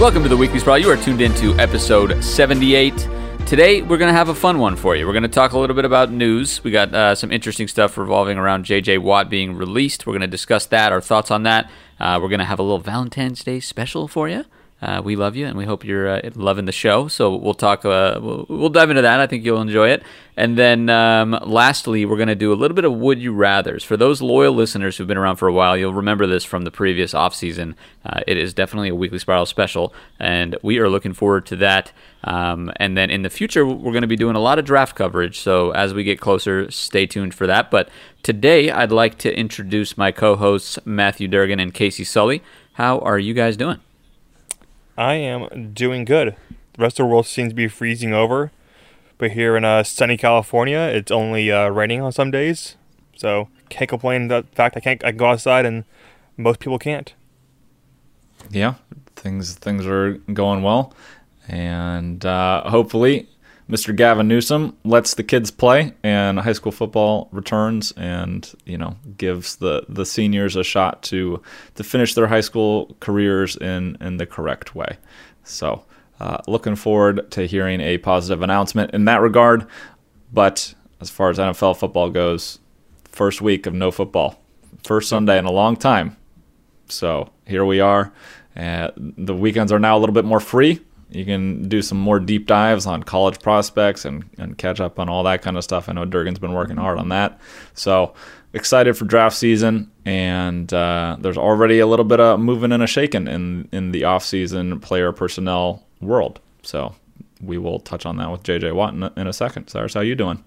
Welcome to the Weekly Sprawl. You are tuned in to episode 78. Today, we're going to have a fun one for you. We're going to talk a little bit about news. We got uh, some interesting stuff revolving around JJ Watt being released. We're going to discuss that, our thoughts on that. Uh, we're going to have a little Valentine's Day special for you. Uh, we love you, and we hope you're uh, loving the show. So we'll talk. Uh, we'll, we'll, dive into that. I think you'll enjoy it. And then, um, lastly, we're going to do a little bit of would you rather's. For those loyal listeners who've been around for a while, you'll remember this from the previous off season. Uh, it is definitely a weekly spiral special, and we are looking forward to that. Um, and then in the future, we're going to be doing a lot of draft coverage. So as we get closer, stay tuned for that. But today, I'd like to introduce my co-hosts Matthew Durgan and Casey Sully. How are you guys doing? I am doing good. The rest of the world seems to be freezing over, but here in uh, sunny California, it's only uh, raining on some days. So can't complain. The fact I can't I can go outside, and most people can't. Yeah, things things are going well, and uh, hopefully Mr. Gavin Newsom lets the kids play and high school football returns and you know gives the, the seniors a shot to to finish their high school careers in in the correct way. So uh, looking forward to hearing a positive announcement in that regard. But as far as NFL football goes, first week of no football, first Sunday in a long time. So here we are. Uh, the weekends are now a little bit more free you can do some more deep dives on college prospects and, and catch up on all that kind of stuff. I know Durgan's been working hard on that. So excited for draft season, and uh, there's already a little bit of moving and a shaking in in the off-season player personnel world. So we will touch on that with JJ Watt in a, in a second. Cyrus, how you doing?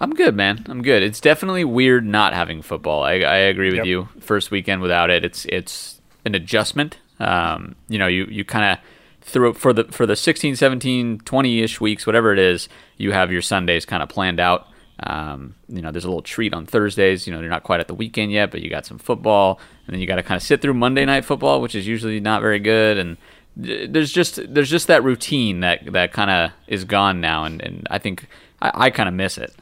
I'm good, man. I'm good. It's definitely weird not having football. I, I agree with yep. you. First weekend without it, it's it's an adjustment. Um, you know, you you kind of through for the for the 16, 17, 20-ish weeks, whatever it is, you have your Sundays kind of planned out. Um, you know, there's a little treat on Thursdays. You know, you're not quite at the weekend yet, but you got some football, and then you got to kind of sit through Monday night football, which is usually not very good. And there's just there's just that routine that that kind of is gone now, and, and I think I, I kind of miss it.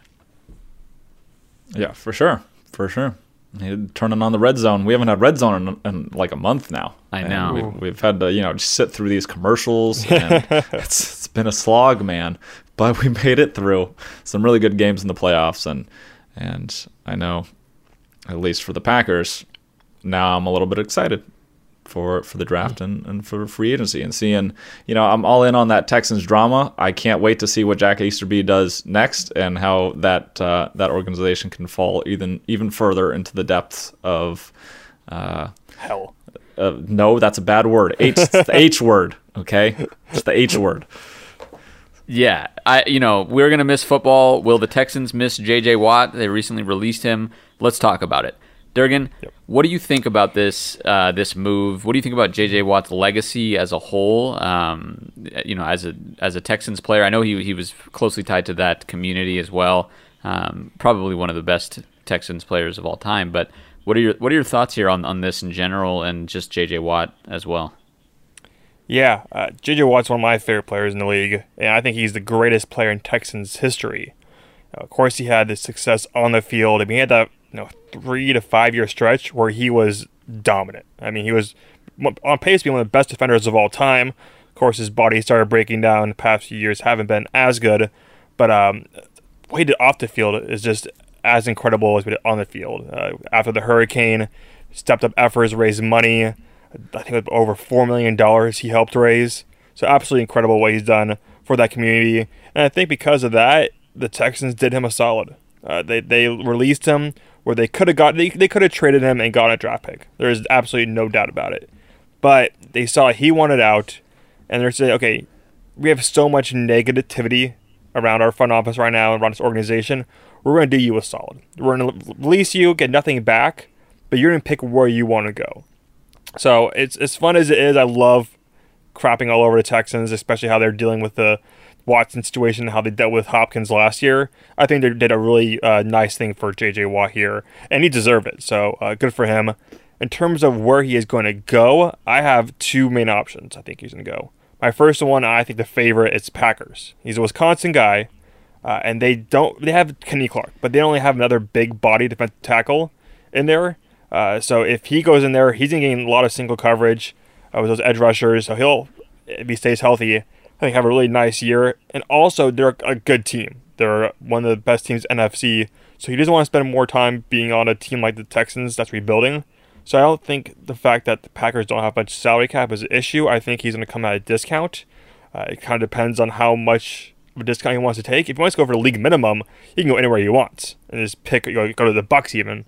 Yeah, for sure, for sure turning on the red zone. We haven't had red zone in, in like a month now. I know. We've, we've, had to, you know, just sit through these commercials. And it's, it's been a slog, man. But we made it through some really good games in the playoffs, and and I know, at least for the Packers, now I'm a little bit excited for for the draft and, and for free agency and seeing you know I'm all in on that Texans drama. I can't wait to see what Jack Easterby does next and how that uh, that organization can fall even even further into the depths of uh, hell. Uh, no, that's a bad word. H the H word. Okay, it's the H word. Yeah, I you know we're gonna miss football. Will the Texans miss J.J. Watt? They recently released him. Let's talk about it. Durgan, yep. what do you think about this uh, this move? What do you think about JJ Watt's legacy as a whole? Um, you know, as a as a Texans player, I know he he was closely tied to that community as well. Um, probably one of the best Texans players of all time. But what are your what are your thoughts here on, on this in general and just JJ Watt as well? Yeah, uh, JJ Watt's one of my favorite players in the league, and I think he's the greatest player in Texans history. of course, he had the success on the field. I mean, he had that know three to five year stretch where he was dominant. I mean, he was on pace to be one of the best defenders of all time. Of course, his body started breaking down. The past few years haven't been as good, but um, what he did off the field is just as incredible as he did on the field. Uh, after the hurricane, stepped up efforts, raised money. I think it was over four million dollars he helped raise. So absolutely incredible what he's done for that community, and I think because of that, the Texans did him a solid. Uh, they they released him where they could have got they, they could have traded him and got a draft pick. There is absolutely no doubt about it. But they saw he wanted out, and they're saying, okay, we have so much negativity around our front office right now, and around this organization. We're going to do you a solid. We're going to release you, get nothing back, but you're going to pick where you want to go. So it's as fun as it is. I love crapping all over the Texans, especially how they're dealing with the Watson situation, how they dealt with Hopkins last year. I think they did a really uh, nice thing for JJ Watt here, and he deserved it. So uh, good for him. In terms of where he is going to go, I have two main options. I think he's going to go. My first one, I think the favorite is Packers. He's a Wisconsin guy, uh, and they don't they have Kenny Clark, but they only have another big body defensive tackle in there. Uh, so if he goes in there, he's going to gain a lot of single coverage uh, with those edge rushers. So he'll if he stays healthy, I think have a really nice year. And also, they're a good team. They're one of the best teams NFC. So he doesn't want to spend more time being on a team like the Texans that's rebuilding. So I don't think the fact that the Packers don't have much salary cap is an issue. I think he's going to come at a discount. Uh, it kind of depends on how much of a discount he wants to take. If he wants to go for the league minimum, he can go anywhere he wants and just pick go, go to the Bucks even.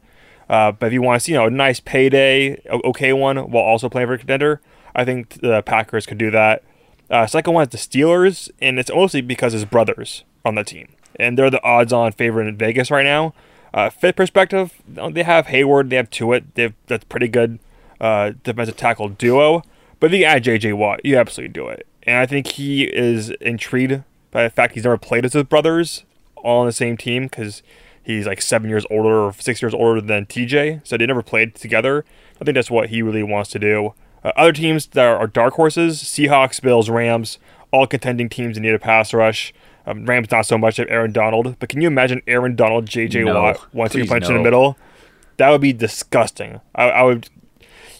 Uh, but if you want to see you know a nice payday, okay one while also playing for a contender, I think the Packers could do that. Uh, second one is the Steelers, and it's mostly because his brothers on the team, and they're the odds-on favorite in Vegas right now. Uh, perspective, they have Heyward, they have Tuitt, they have that's pretty good uh, defensive tackle duo. But if you add J.J. Watt, you absolutely do it, and I think he is intrigued by the fact he's never played as his brothers all on the same team because he's like seven years older or six years older than TJ, so they never played together. I think that's what he really wants to do. Uh, other teams that are, are, dark horses: Seahawks, Bills, Rams, all contending teams that need a pass rush. Um, Rams not so much. Have Aaron Donald, but can you imagine Aaron Donald, J.J. No, Watt, one two punch no. in the middle? That would be disgusting. I, I would.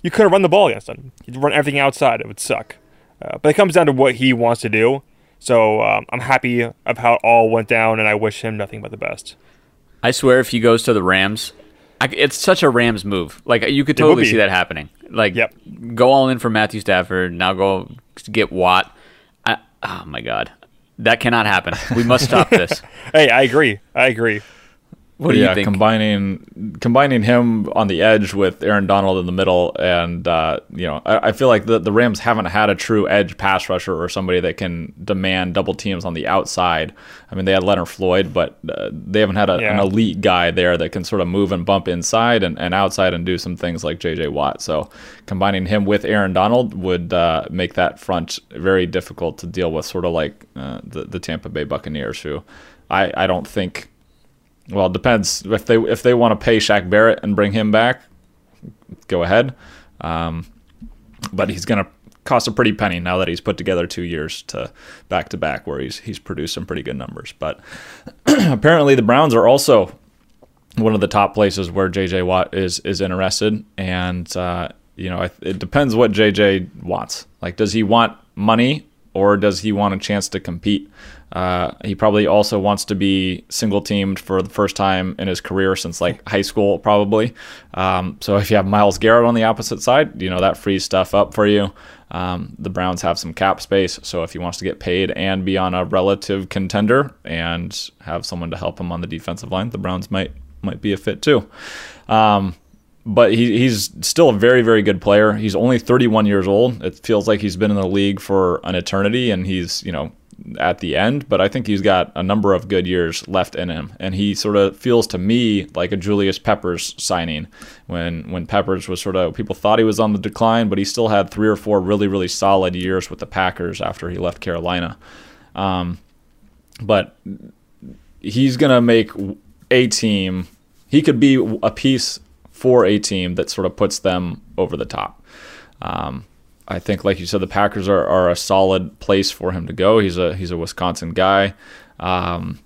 You couldn't run the ball against him. You'd run everything outside. It would suck. Uh, but it comes down to what he wants to do. So um, I'm happy of how it all went down, and I wish him nothing but the best. I swear, if he goes to the Rams, I, it's such a Rams move. Like you could totally see that happening. Like, Yep. go all in for Matthew Stafford. Now go get Watt. I, oh my God, that cannot happen. We must stop this. Hey, I agree. I agree. What do yeah, you think? combining combining him on the edge with Aaron Donald in the middle, and uh, you know, I, I feel like the the Rams haven't had a true edge pass rusher or somebody that can demand double teams on the outside. I mean, they had Leonard Floyd, but uh, they haven't had a, Yeah. an elite guy there that can sort of move and bump inside and, and outside and do some things like J.J. Watt. So combining him with Aaron Donald would uh, make that front very difficult to deal with, sort of like uh, the the Tampa Bay Buccaneers, who I, I don't think well, it depends if they if they want to pay Shaq Barrett and bring him back, go ahead. Um, but he's going to cost a pretty penny now that he's put together two years to back to back where he's he's produced some pretty good numbers. But apparently the Browns are also one of the top places where JJ Watt is is interested, and uh, you know it depends what JJ wants. Like, does he want money or does he want a chance to compete? Uh, he probably also wants to be single teamed for the first time in his career since like high school, probably. Um, so if you have Myles Garrett on the opposite side, you know that frees stuff up for you. Um, the Browns have some cap space, so if he wants to get paid and be on a relative contender and have someone to help him on the defensive line, the Browns might might be a fit too. Um, but he, he's still a very, very good player. He's only 31 years old. It feels like he's been in the league for an eternity, and he's you know at the end. But I think he's got a number of good years left in him, and he sort of feels to me like a Julius Peppers signing. When when Peppers was sort of people thought he was on the decline, but he still had three or four really, really solid years with the Packers after he left Carolina. Um, but he's gonna make a team. He could be a piece for a team that sort of puts them over the top. Um, I think, like you said, the Packers are, are a solid place for him to go. He's a he's a Wisconsin guy, um,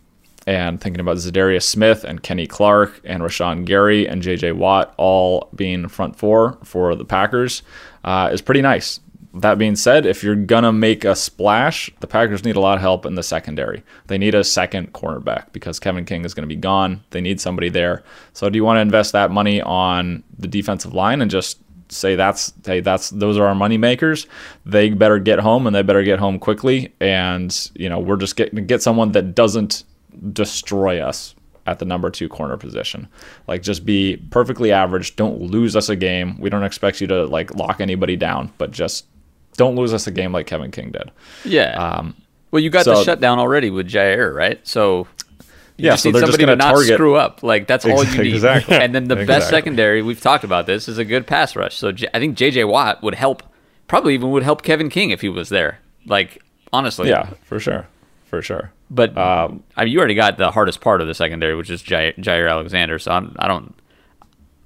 and thinking about Za'Darius Smith and Kenny Clark and Rashan Gary and J.J. Watt all being front four for the Packers uh, is pretty nice. That being said, if you're gonna make a splash, the Packers need a lot of help in the secondary. They need a second cornerback because Kevin King is going to be gone. They need somebody there. So, do you want to invest that money on the defensive line and just say that's hey that's those are our money makers? They better get home and they better get home quickly. And you know we're just getting get someone that doesn't destroy us at the number two corner position. Like just be perfectly average. Don't lose us a game. We don't expect you to like lock anybody down, but just don't lose us a game like Kevin King did. Yeah. Um, well, you got the shutdown already with Jaire, right? So you Yeah, just so need somebody to not target- screw up. Like that's all you need. Exactly. And then the best secondary we've talked about this is a good pass rush. So J- I think JJ Watt would help. Probably even would help Kevin King if he was there. Like honestly. Yeah, for sure, for sure. But Um, I mean, you already got the hardest part of the secondary, which is Jaire, Jaire Alexander. So I'm, I don't,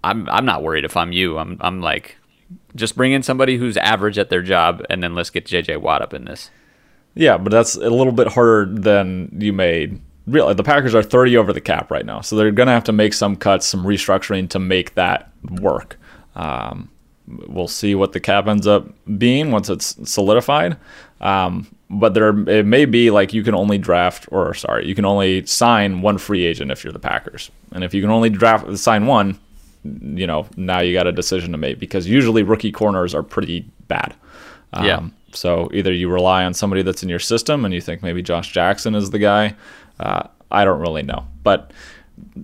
I'm, I'm not worried if I'm you. I'm, I'm like, just bring in somebody who's average at their job, and then let's get JJ Watt up in this. Yeah, but that's a little bit harder than you made. Really, the Packers are 30 over the cap right now, so they're going to have to make some cuts, some restructuring to make that work. Um, we'll see what the cap ends up being once it's solidified. Um, but there it may be like you can only draft or sorry, you can only sign one free agent if you're the Packers. And if you can only draft sign one, you know, now you got a decision to make because usually rookie corners are pretty bad. Um, yeah. So either you rely on somebody that's in your system and you think maybe Josh Jackson is the guy. Uh, I don't really know, but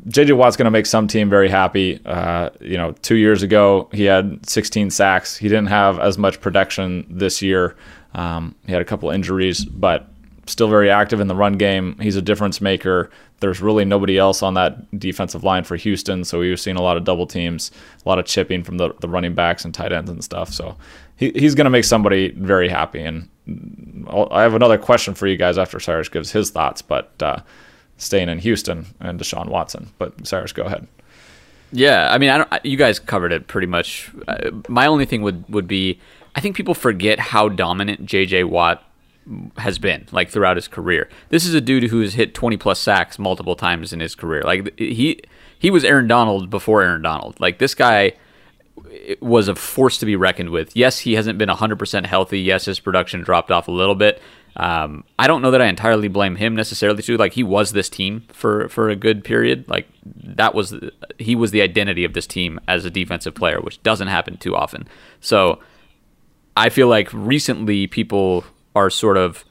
JJ Watt's going to make some team very happy. Uh, you know, two years ago he had 16 sacks. He didn't have as much production this year. Um, he had a couple injuries, but still very active in the run game. He's a difference maker. There's really nobody else on that defensive line for Houston, so we were seeing a lot of double teams, a lot of chipping from the, the running backs and tight ends and stuff. So he, he's going to make somebody very happy. And I'll, i have another question for you guys after Cyrus gives his thoughts, but uh, staying in Houston and Deshaun Watson. But Cyrus, go ahead. Yeah, I mean, I don't. You guys covered it pretty much. Uh, my only thing would would be, I think people forget how dominant J.J. Watt has been like throughout his career. This is a dude who has hit 20 plus sacks multiple times in his career. Like he he was Aaron Donald before Aaron Donald. Like this guy was a force to be reckoned with. Yes, he hasn't been 100% healthy. Yes, his production dropped off a little bit. Um, I don't know that I entirely blame him necessarily too. Like he was this team for for a good period. Like that was he was the identity of this team as a defensive player, which doesn't happen too often. So I feel like recently people are sort of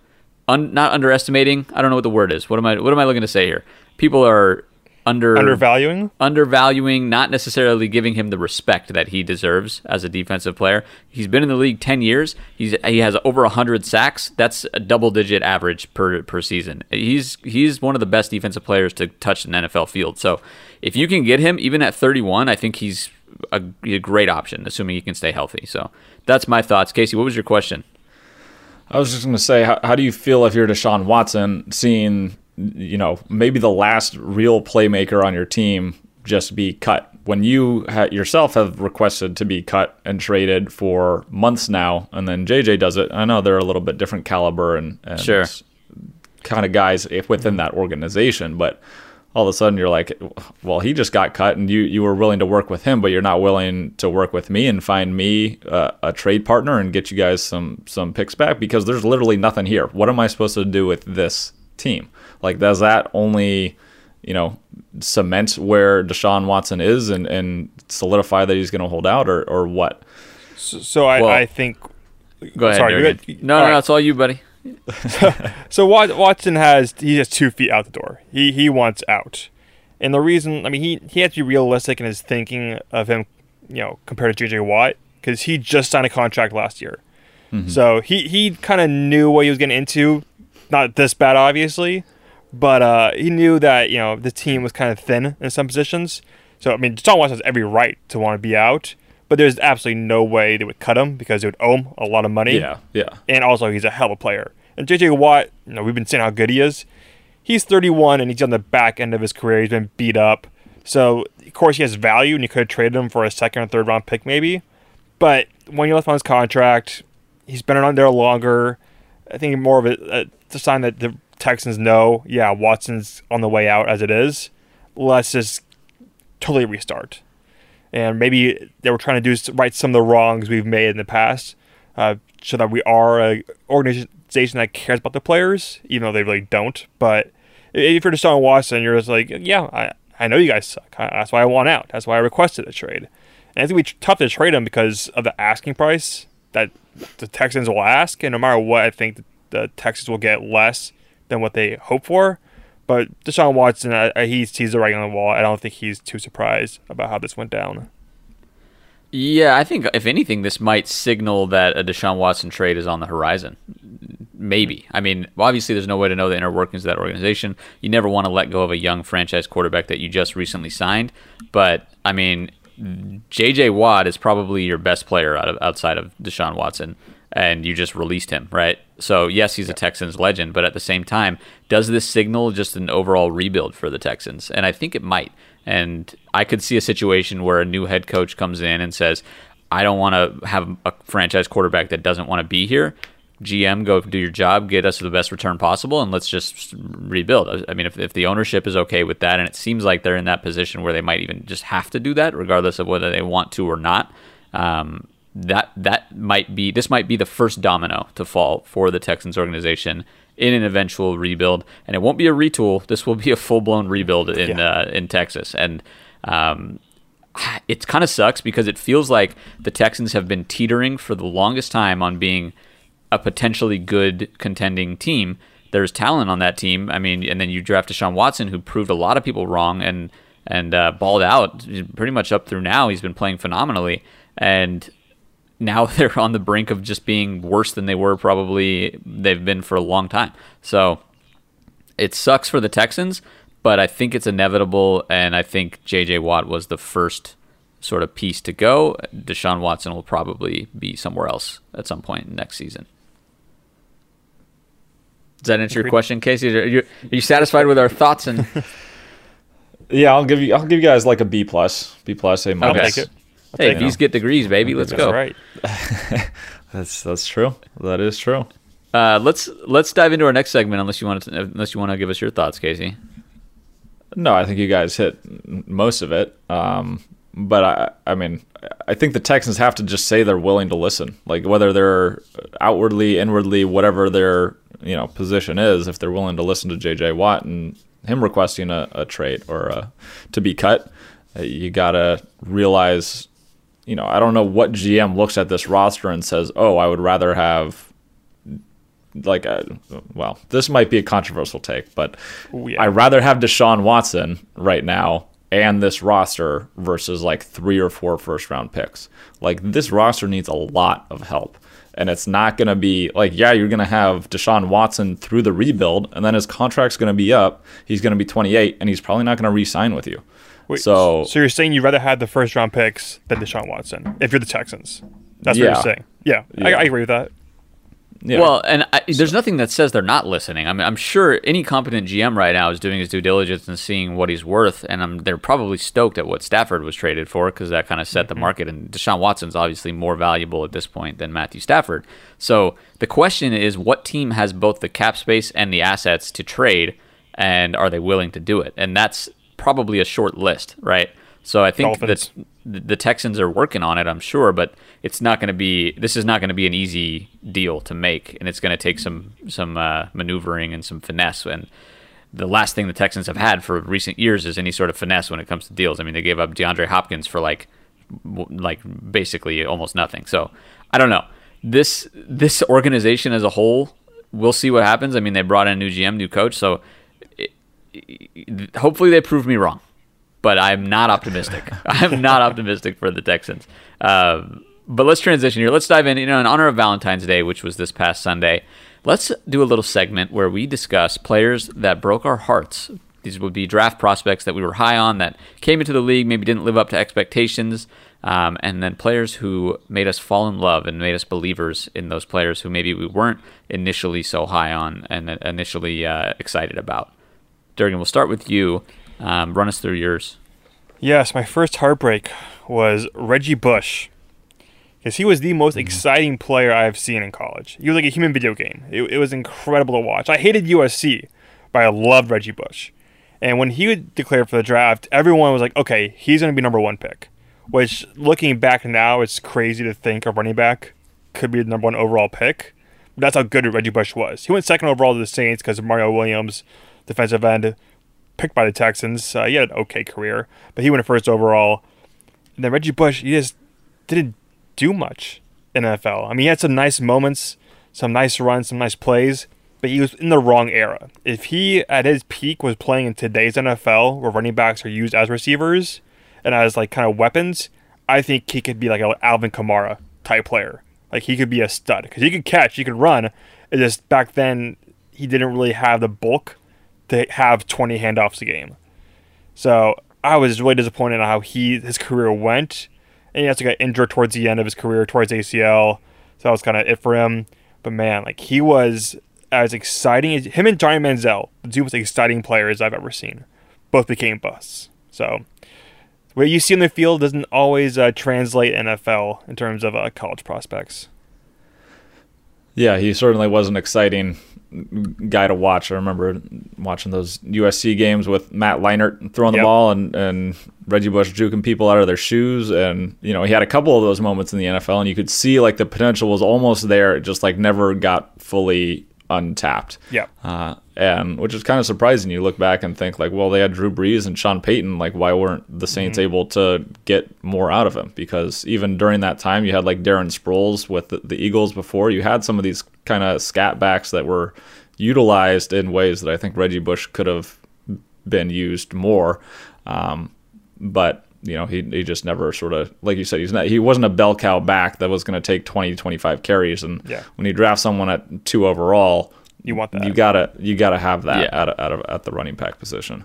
un, not underestimating. I don't know what the word is. What am I what am I looking to say here? People are under undervaluing? undervaluing not necessarily giving him the respect that he deserves as a defensive player. He's been in the league 10 years. He's he has over 100 sacks. That's a double digit average per per season. He's he's one of the best defensive players to touch an NFL field. So if you can get him even at 31 I think he's a, a great option assuming he can stay healthy. So that's my thoughts. Casey what was your question I was just going to say, how, how, do you feel if you're Deshaun Watson, seeing you know, maybe the last real playmaker on your team just be cut. When you ha- yourself have requested to be cut and traded for months now, and then JJ does it, I know they're a little bit different caliber and, and sure. kind of guys within that organization, but all of a sudden you're like, well, he just got cut, and you you were willing to work with him, but you're not willing to work with me and find me uh, a trade partner and get you guys some some picks back because there's literally nothing here. What am I supposed to do with this team? Like, does that only, you know, cement where Deshaun Watson is and, and solidify that he's going to hold out, or, or what? So, so I, well, I think. Go ahead. Sorry, no, no, right. no, it's all you, buddy. so, so Watson has he has two feet out the door. He he wants out, and the reason I mean he he has to be realistic in his thinking of him, you know, compared to JJ Watt because he just signed a contract last year, mm-hmm. so he he kind of knew what he was getting into. Not this bad, obviously, but uh, he knew that you know the team was kind of thin in some positions. So I mean, John Watson has every right to want to be out, but there's absolutely no way they would cut him because they would owe him a lot of money. Yeah, yeah. And also, he's a hell of a player. And JJ Watt, you know, we've been saying how good he is. He's 31 and he's on the back end of his career. He's been beat up. So, of course, he has value, and you could have traded him for a second or third round pick, maybe. But when you left on his contract, he's been on there longer. I think more of a, a sign that the Texans know, yeah, Watson's on the way out as it is. Let's just totally restart. And maybe they were trying to do right some of the wrongs we've made in the past, uh, so that we are an organization that cares about the players, even though they really don't. But if you're Deshaun Watson, you're just like, yeah, I, I know you guys suck. That's why I want out. That's why I requested a trade. And it's gonna be tough to trade him because of the asking price that the Texans will ask. And no matter what, I think the Texans will get less than what they hope for. But Deshaun Watson, he's he's the writing on the wall. I don't think he's too surprised about how this went down. Yeah, I think if anything, this might signal that a Deshaun Watson trade is on the horizon. Maybe. I mean, obviously, there's no way to know the inner workings of that organization. You never want to let go of a young franchise quarterback that you just recently signed. But I mean, J.J. Watt is probably your best player out of, outside of Deshaun Watson and you just released him, right? So yes, he's a Texans legend, but at the same time, does this signal just an overall rebuild for the Texans? And I think it might. And I could see a situation where a new head coach comes in and says, "I don't want to have a franchise quarterback that doesn't want to be here." GM, go do your job, get us the best return possible, and let's just rebuild. I mean, if, if the ownership is okay with that, and it seems like they're in that position where they might even just have to do that, regardless of whether they want to or not, um, that that might be this might be the first domino to fall for the Texans organization in an eventual rebuild, and it won't be a retool. This will be a full blown rebuild in Yeah. uh, in Texas, and um, it kind of sucks because it feels like the Texans have been teetering for the longest time on being a potentially good contending team. There's talent on that team. I mean, and then you draft Deshaun Watson, who proved a lot of people wrong and and uh, balled out pretty much up through now. He's been playing phenomenally, and now they're on the brink of just being worse than they were probably they've been for a long time. So it sucks for the Texans, but I think it's inevitable, and I think J.J. Watt was the first sort of piece to go. Deshaun Watson will probably be somewhere else at some point next season. Does that answer your question, Casey? Are you, are you satisfied with our thoughts? And Yeah, I'll give you. I'll give you guys like a B plus, B plus, A I'll minus. take it. I'll hey, take it. these get degrees, baby. Let's That's go. right. That's that's true. That is true. Uh, let's let's dive into our next segment. Unless you want to, unless you want to give us your thoughts, Casey. No, I think you guys hit most of it. Um, but I, I mean, I think the Texans have to just say they're willing to listen. Like whether they're outwardly, inwardly, whatever their you know position is, if they're willing to listen to J.J. Watt and him requesting a, a trade or a, to be cut, uh, you gotta realize. You know, I don't know what GM looks at this roster and says, "Oh, I would rather have." Like, a, well, this might be a controversial take, but Ooh, yeah. I'd rather have Deshaun Watson right now and this roster versus like three or four first round picks. Like this roster needs a lot of help. And it's not going to be like, yeah, you're going to have Deshaun Watson through the rebuild, and then his contract's going to be up. He's going to be 28, and he's probably not going to re sign with you. Wait, so, so you're saying you'd rather have the first round picks than Deshaun Watson if you're the Texans? That's what Yeah. you're saying. Yeah, I, Yeah. I agree with that. yeah. Well, and I, there's nothing that says they're not listening. I mean, I'm sure any competent GM right now is doing his due diligence and seeing what he's worth, and I'm, they're probably stoked at what Stafford was traded for because that kind of set the mm-hmm. market. And Deshaun Watson's obviously more valuable at this point than Matthew Stafford. So the question is, what team has both the cap space and the assets to trade, and are they willing to do it? And that's probably a short list, right? So I think Dolphins. that the Texans are working on it, I'm sure, but it's not going to be. This is not going to be an easy deal to make, and it's going to take some some uh, maneuvering and some finesse. And the last thing the Texans have had for recent years is any sort of finesse when it comes to deals. I mean, they gave up DeAndre Hopkins for like like basically almost nothing. So I don't know. This this organization as a whole, we'll see what happens. I mean, they brought in a new GM, new coach, so hopefully they prove me wrong but I'm not optimistic. I'm not optimistic for the Texans. Um, but let's transition here. Let's dive in. You know, in honor of Valentine's Day, which was this past Sunday, let's do a little segment where we discuss players that broke our hearts. These would be draft prospects that we were high on that came into the league, maybe didn't live up to expectations, um, and then players who made us fall in love and made us believers in those players who maybe we weren't initially so high on and initially uh, excited about. Durgan, we'll start with you. Um, run us through yours. Yes, my first heartbreak was Reggie Bush. Because he was the most Mm-hmm. exciting player I've seen in college. He was like a human video game. It, it was incredible to watch. I hated USC, but I loved Reggie Bush. And when he declared for the draft, everyone was like, okay, he's going to be number one pick. Which, looking back now, it's crazy to think a running back could be the number one overall pick. But that's how good Reggie Bush was. He went second overall to the Saints because of Mario Williams, defensive end, picked by the Texans. Uh, he had an okay career, but he went first overall. And then Reggie Bush, he just didn't do much in NFL. I mean, he had some nice moments, some nice runs, some nice plays, but he was in the wrong era. If he, at his peak, was playing in today's NFL, where running backs are used as receivers and as like kind of weapons, I think he could be like an Alvin Kamara type player. Like he could be a stud because he could catch, he could run. It just back then he didn't really have the bulk to have 20 handoffs a game. So I was really disappointed on how he his career went, and he also got injured towards the end of his career, towards ACL. So that was kind of it for him. But man, like he was as exciting as him and Johnny Manziel, the two most exciting players I've ever seen. Both became busts. So what you see in the field doesn't always uh, translate NFL in terms of uh, college prospects. Yeah, he certainly wasn't exciting guy to watch. I remember watching those USC games with Matt Leinart throwing the Yep. ball, and and Reggie Bush juking people out of their shoes, and you know he had a couple of those moments in the NFL, and you could see like the potential was almost there, it just like never got fully untapped. Yeah. Uh, and which is kind of surprising. You look back and think like, well, they had Drew Brees and Sean Payton. Like, why weren't the Saints Mm-hmm. able to get more out of him? Because even during that time, you had like Darren Sproles with the, the Eagles before. You had some of these kind of scat backs that were utilized in ways that I think Reggie Bush could have been used more. Um, but you know, he, he just never sort of, like you said, he's not, he wasn't a bell cow back that was going to take 20, 25 carries. And Yeah. when you draft someone at two overall, You want that. you gotta you gotta have that Yeah. at, a, at, a, at the running back position.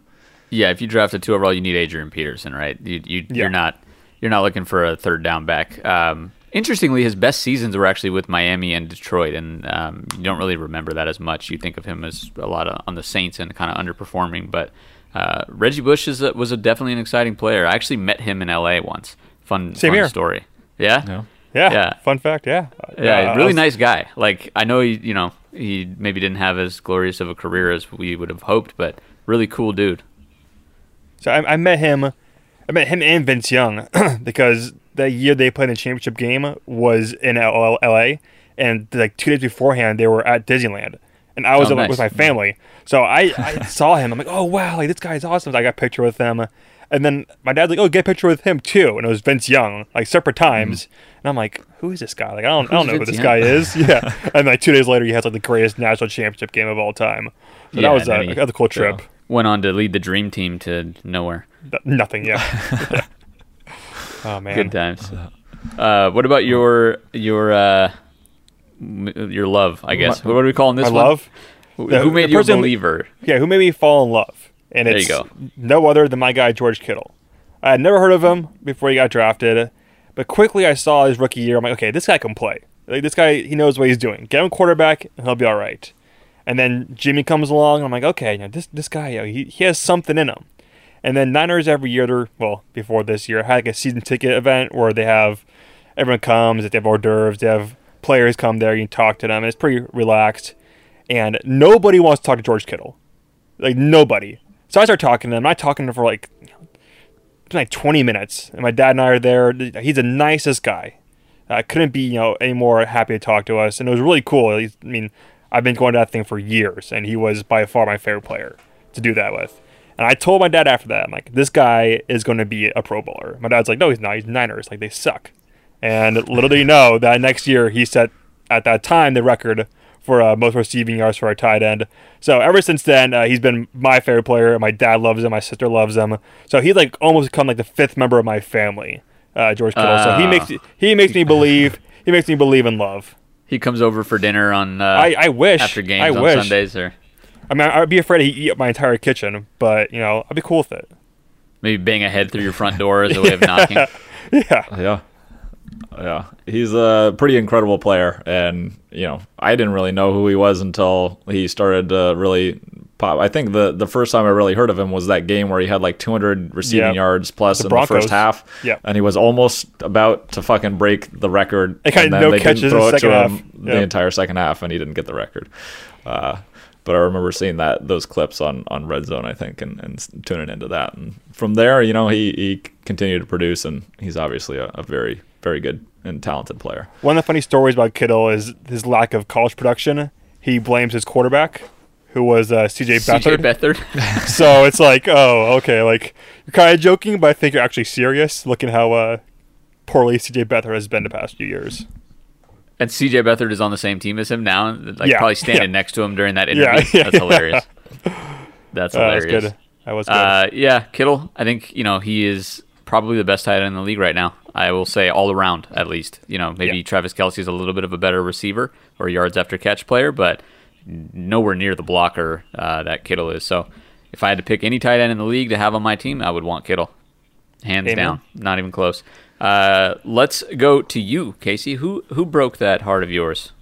Yeah, if you draft a two overall, you need Adrian Peterson, right? You, you Yeah. you're not you're not looking for a third down back. Um, interestingly, his best seasons were actually with Miami and Detroit, and um, you don't really remember that as much. You think of him as a lot of, on the Saints and kind of underperforming, but uh, Reggie Bush is a, was a definitely an exciting player. I actually met him in L.A. once. Fun, Same fun here. story. Yeah, Yeah. yeah. yeah. Fun fact. Yeah. yeah, Uh, really was- nice guy. Like I know he, you know, he maybe didn't have as glorious of a career as we would have hoped, but really cool dude. So I, I met him. I met him and Vince Young because that year they played in the championship game was in L- L.A. and like two days beforehand they were at Disneyland, and I was Oh, with- nice. with my family. So I, I saw him. I'm like, oh wow, like this guy's awesome. So I got a picture with him, and then my dad's like, oh, get a picture with him too, and it was Vince Young, like separate times. And I'm like, who is this guy? Like I don't, I don't Mm-hmm. Know who this Young? guy is. Yeah, and like two days later, he has like the greatest national championship game of all time. So Yeah, that was a, he- a cool trip. Went on to lead the dream team to nowhere. Th- Nothing. Yeah. oh man. Good times. Uh, what about your your uh, your love? I guess. My- what are we calling this My one? love. Who, the- who made you a believer? Yeah, who made me fall in love? And There it's no other than my guy George Kittle. I had never heard of him before he got drafted, but quickly I saw his rookie year. I'm like, okay, this guy can play. Like this guy, he knows what he's doing. Get him quarterback, and he'll be all right. And then Jimmy comes along, and I'm like, okay, you know, this this guy, you know, he he has something in him. And then Niners every year, they're well before this year, had like a season ticket event where they have everyone comes, they have hors d'oeuvres, they have players come there, you talk to them. It's pretty relaxed, and nobody wants to talk to George Kittle, like nobody. So I start talking to them. I talking to them for like like 20 minutes, and my dad and I are there. He's the nicest guy. I couldn't be you know any more happy to talk to us, and it was really cool. I mean, I've been going to that thing for years, and he was by far my favorite player to do that with. And I told my dad after that, I'm like, this guy is going to be a Pro Bowler. My dad's like, no, he's not. He's Niners. Like they suck. And little do you know that next year he set at that time the record for uh, most receiving yards for our tight end. So ever since then, uh, he's been my favorite player. My dad loves him. My sister loves him. So he's like almost become like the fifth member of my family, uh, George Kittle. so he Ah. makes he makes me believe. He makes me believe in love. He comes over for dinner on uh, I, I wish after games I on wish. Sundays, or I mean, I'd be afraid he'd eat up my entire kitchen, but you know, I'd be cool with it. maybe bang a head through your front door as a way of knocking. Yeah, Yeah. Yeah. He's a pretty incredible player. And, you know, I didn't really know who he was until he started to really pop. I think the, the first time I really heard of him was that game where he had like 200 receiving Yeah. yards plus The in Broncos. the first half. Yeah. And he was almost about to fucking break the record. And then no they catches didn't throw the it to him the entire second half, and he didn't get the record. Uh, but I remember seeing that those clips on, on Red Zone, I think, and, and tuning into that. And from there, you know, he, he continued to produce, and he's obviously a, a very, very good and talented player. One of the funny stories about Kittle is his lack of college production. He blames his quarterback, who was uh, C.J. CJ Beathard. Beathard. so it's like, oh, okay, like you're kind of joking, but I think you're actually serious. Looking how uh, poorly C.J. Beathard has been the past few years. and CJ Beathard is on the same team as him now, like Yeah, probably standing yeah. next to him during that interview. yeah, That's hilarious. That's Uh, that was hilarious. good. That was good. Uh, yeah, Kittle. I think you know he is probably the best tight end in the league right now. I will say all around, at least. You know, maybe Yeah. Travis Kelce is a little bit of a better receiver or yards after catch player, but nowhere near the blocker uh, that Kittle is. So, if I had to pick any tight end in the league to have on my team, I would want Kittle, hands Amen. down. Not even close. Uh, let's go to you, Casey. Who who broke that heart of yours?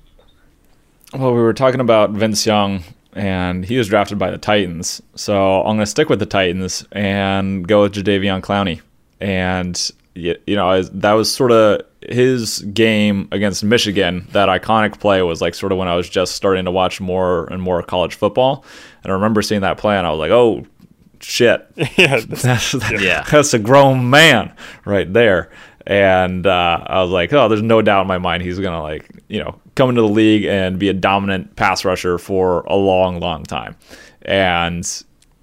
Well, we were talking about Vince Young, and he was drafted by the Titans. So I'm going to stick with the Titans and go with Jadeveon Clowney. And y- you know, that was sort of his game against Michigan. That iconic play was like sort of when I was just starting to watch more and more college football. And I remember seeing that play, and I was like, "Oh, shit. yeah, That's, Yeah. that's a grown man right there. And uh, I was like, oh, there's no doubt in my mind he's gonna like, you know, come into the league and be a dominant pass rusher for a long, long time. And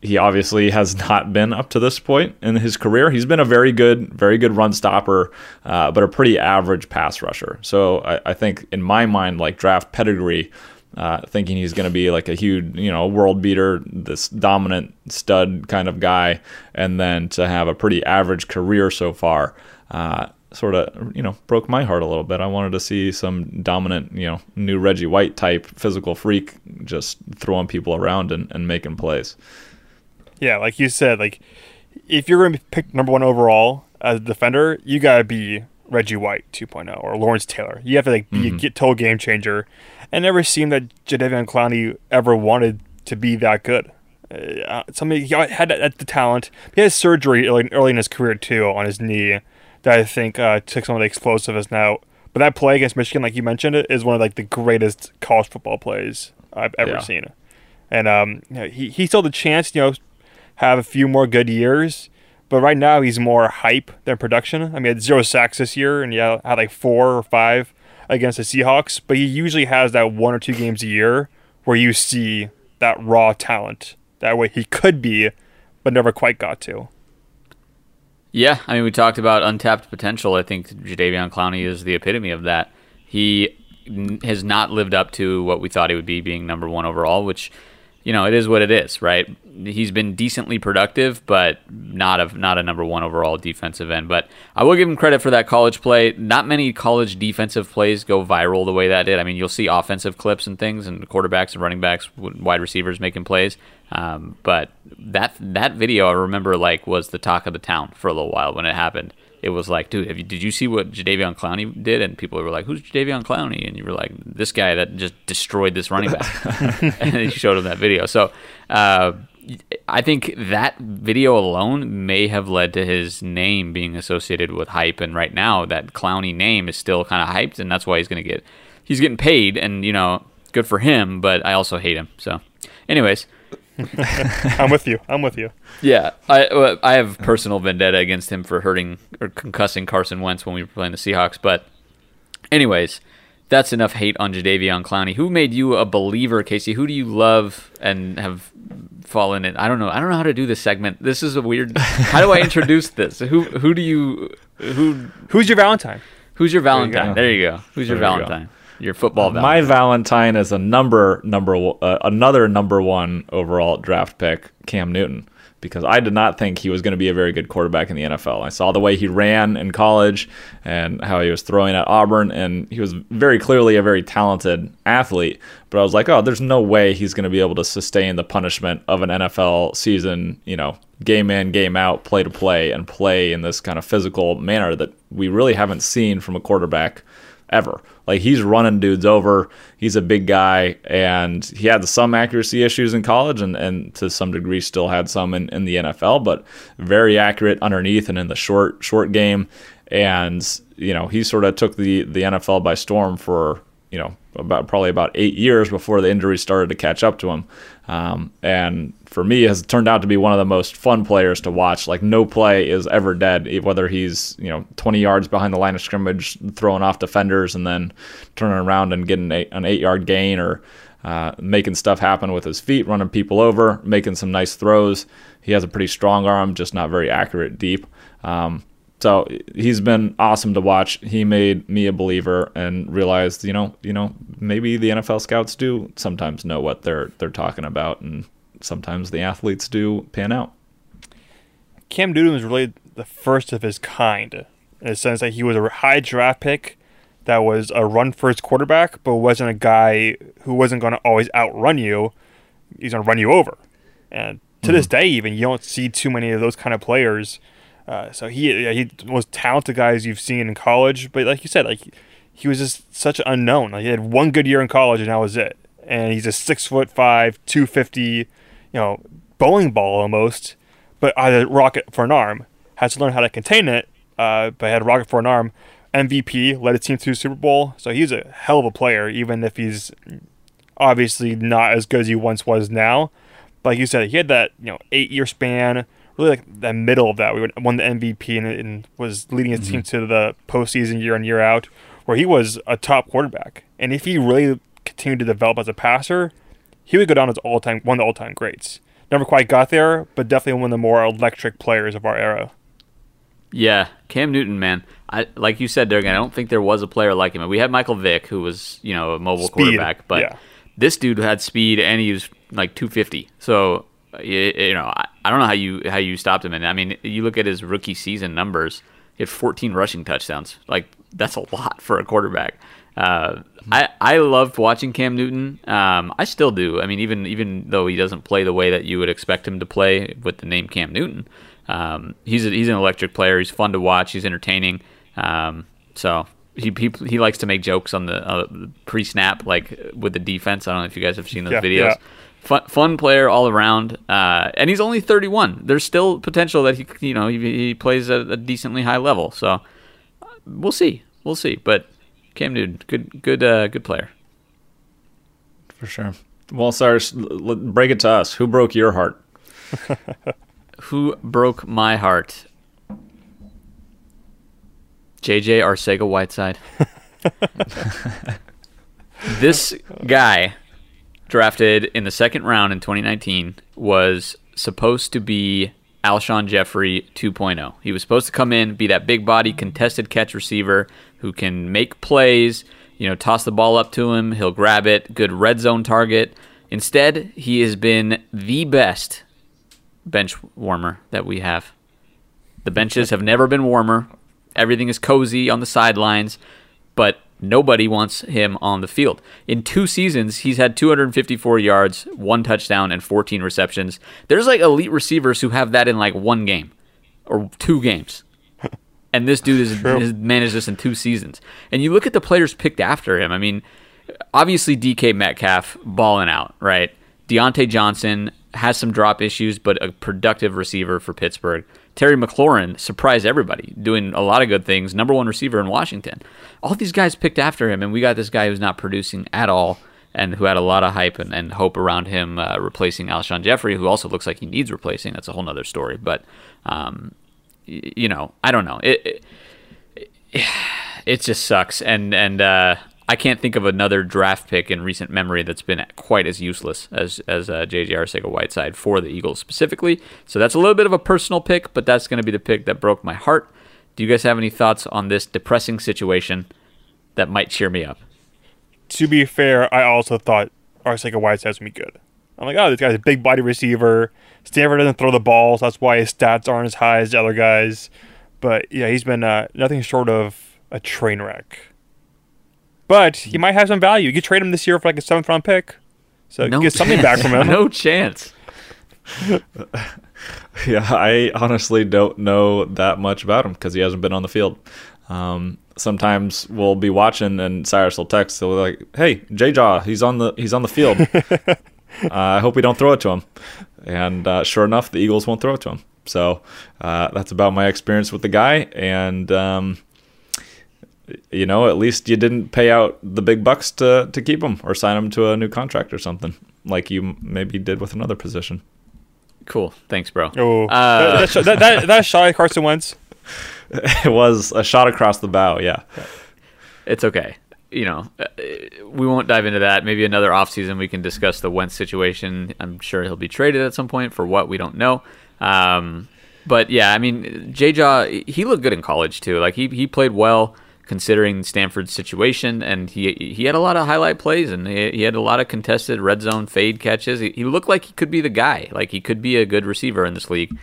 he obviously has not been up to this point in his career. He's been a very good, very good run stopper, uh, but a pretty average pass rusher. So I, I think in my mind, like draft pedigree, uh, thinking he's going to be like a huge, you know, world beater, this dominant stud kind of guy, and then to have a pretty average career so far, uh, sort of, you know, broke my heart a little bit. I wanted to see some dominant, you know, new Reggie White type physical freak just throwing people around and, and making plays. Yeah, like you said, like if you're going to pick number one overall as a defender, you gotta be Reggie White 2.0 or Lawrence Taylor. You have to like be a total game changer. And never seemed that Jadeveon Clowney ever wanted to be that good. Uh, somebody he had the talent. He had surgery early, early in his career too on his knee that I think uh, took some of the explosiveness out. But that play against Michigan, like you mentioned, it is one of like the greatest college football plays I've ever Yeah. seen. And um, you know, he he still had the chance, you know, have a few more good years. But right now he's more hype than production. I mean, he had zero sacks this year, and yeah, had like four or five against the Seahawks. But he usually has that one or two games a year where you see that raw talent. That way he could be, but never quite got to. Yeah, I mean, we talked about untapped potential. I think Jadeveon Clowney is the epitome of that. He has not lived up to what we thought he would be, being number one overall. Which, you know, it is what it is, right? He's been decently productive, but not a not a number one overall defensive end. But I will give him credit for that college play. Not many college defensive plays go viral the way that did. I mean, you'll see offensive clips and things, and quarterbacks and running backs, wide receivers making plays. Um, but that that video I remember like was the talk of the town for a little while when it happened. It was like, dude, have you, did you see what Jadeveon Clowney did? And people were like, who's Jadeveon Clowney? And you were like, this guy that just destroyed this running back. and he showed him that video. So uh, I think that video alone may have led to his name being associated with hype. And right now, that Clowney name is still kind of hyped, and that's why he's going to get he's getting paid. And you know, good for him. But I also hate him. So, anyways. I'm with you. I'm with you. Yeah, I I have personal vendetta against him for hurting or concussing Carson Wentz when we were playing the Seahawks. But, anyways, that's enough hate on Jadeveon Clowney. Who made you a believer, Casey? Who do you love and have fallen in? I don't know. I don't know how to do this segment. This is a weird. How do I introduce this? Who who do you who Who's your Valentine? who's your Valentine? go. There you go. Who's your There you. Valentine? Your football My Valentine. Valentine is a number number uh, another number one overall draft pick, Cam Newton, because I did not think he was going to be a very good quarterback in the NFL. I saw the way he ran in college and how he was throwing at Auburn, and he was very clearly a very talented athlete. But I was like, oh, there's no way he's going to be able to sustain the punishment of an NFL season, you know, game in, game out, play to play, and play in this kind of physical manner that we really haven't seen from a quarterback ever. Like he's running dudes over. He's a big guy, and he had some accuracy issues in college, and, and to some degree still had some in, in the NFL, but very accurate underneath and in the short short game. And you know he sort of took the the NFL by storm for you know about probably about eight years before the injuries started to catch up to him. Um, and for me, has turned out to be one of the most fun players to watch. Like no play is ever dead, whether he's you know 20 yards behind the line of scrimmage, throwing off defenders, and then turning around and getting an eight-yard gain, or uh, making stuff happen with his feet, running people over, making some nice throws. He has a pretty strong arm, just not very accurate deep. Um, so he's been awesome to watch. He made me a believer and realized, you know, you know, maybe the NFL scouts do sometimes know what they're they're talking about, and sometimes the athletes do pan out. Cam Newton was really the first of his kind in the sense that he was a high draft pick that was a run first quarterback, but wasn't a guy who wasn't going to always outrun you. He's going to run you over. And to this mm-hmm. day, even, you don't see too many of those kind of players. Uh, so he yeah, he was talented guys you've seen in college, but like you said, like he was just such an unknown. Like he had one good year in college, and that was it. And he's a six foot five, two fifty, you know, bowling ball almost, but had a rocket for an arm. Had to learn how to contain it, uh, but had a rocket for an arm. MVP led a team to the Super Bowl, so he's a hell of a player, even if he's obviously not as good as he once was now. But like you said, he had that you know eight year span, really like the middle of that. We won the MVP and, and was leading his team mm-hmm. to the postseason year in year out, where he was a top quarterback. And if he really continued to develop as a passer, he would go down as all time one of the all time greats. Never quite got there, but definitely one of the more electric players of our era. Yeah, Cam Newton, man. I like you said, Durgan. I don't think there was a player like him. We had Michael Vick, who was you know a mobile Speed, quarterback, but yeah. this dude had speed and he was like 250. So you, you know, I, I don't know how you how you stopped him. And I mean, you look at his rookie season numbers. He had 14 rushing touchdowns. Like that's a lot for a quarterback. Uh, I I loved watching Cam Newton. Um, I still do. I mean, even even though he doesn't play the way that you would expect him to play with the name Cam Newton, um, he's a, he's an electric player. He's fun to watch. He's entertaining. Um, so he, he he likes to make jokes on the uh, pre-snap, like with the defense. I don't know if you guys have seen those Yeah, videos. yeah. Fun, fun player all around, uh, and he's only 31. There's still potential that he, you know, he, he plays at a decently high level. So we'll see, we'll see. But Cam Newton, good, good, uh, good player. For sure. Well, Cyrus, break it to us. Who broke your heart? Who broke my heart? JJ Arcega Whiteside. this guy, drafted in the second round in 2019, was supposed to be Alshon Jeffery 2.0. He was supposed to come in, be that big body contested catch receiver who can make plays, you know, toss the ball up to him, he'll grab it, good red zone target. Instead, he has been the best bench warmer that we have. The benches have never been warmer. Everything is cozy on the sidelines, but nobody wants him on the field. In two seasons, he's had 254 yards, one touchdown, and 14 receptions. There's like elite receivers who have that in like one game or two games. And this dude has, has managed this in two seasons. And you look at the players picked after him. I mean, obviously DK Metcalf balling out, right? Diontae Johnson has some drop issues, but a productive receiver for Pittsburgh. Terry McLaurin surprised everybody, doing a lot of good things. Number one receiver in Washington. All these guys picked after him, and we got this guy who's not producing at all, and who had a lot of hype and, and hope around him uh, replacing Alshon Jeffery, who also looks like he needs replacing. That's a whole nother story. But, um, y- you know, I don't know. It, it, it just sucks, and and uh, I can't think of another draft pick in recent memory that's been quite as useless as as uh, J.J. Arcega-Whiteside for the Eagles specifically. So that's a little bit of a personal pick, but that's going to be the pick that broke my heart. Do you guys have any thoughts on this depressing situation that might cheer me up? To be fair, I also thought Arcega Whiteside was going to be good. I'm like, oh, this guy's a big body receiver. Stanford doesn't throw the ball, so that's why his stats aren't as high as the other guys. But yeah, he's been uh, nothing short of a train wreck. But he might have some value. You could trade him this year for like a seventh round pick. So you get something back from him. no chance. Yeah, I honestly don't know that much about him because he hasn't been on the field. Um, sometimes we'll be watching and Cyrus will text. He'll be like, "Hey, J Jaw, he's on the he's on the field. uh, I hope we don't throw it to him." And uh, sure enough, the Eagles won't throw it to him. So uh, that's about my experience with the guy. And um, you know, at least you didn't pay out the big bucks to to keep him or sign him to a new contract or something like you maybe did with another position. Cool. Thanks, bro. Oh, Uh, that, that, that, that, that shot at Carson Wentz. It was a shot across the bow. Yeah. it's okay. You know, uh, we won't dive into that. Maybe another offseason we can discuss the Wentz situation. I'm sure he'll be traded at some point for what we don't know. Um, but yeah, I mean, J Jaw, he looked good in college too. Like he he played well considering Stanford's situation, and he he had a lot of highlight plays and he, he had a lot of contested red zone fade catches. He, he looked like he could be the guy. Like he could be a good receiver in this league.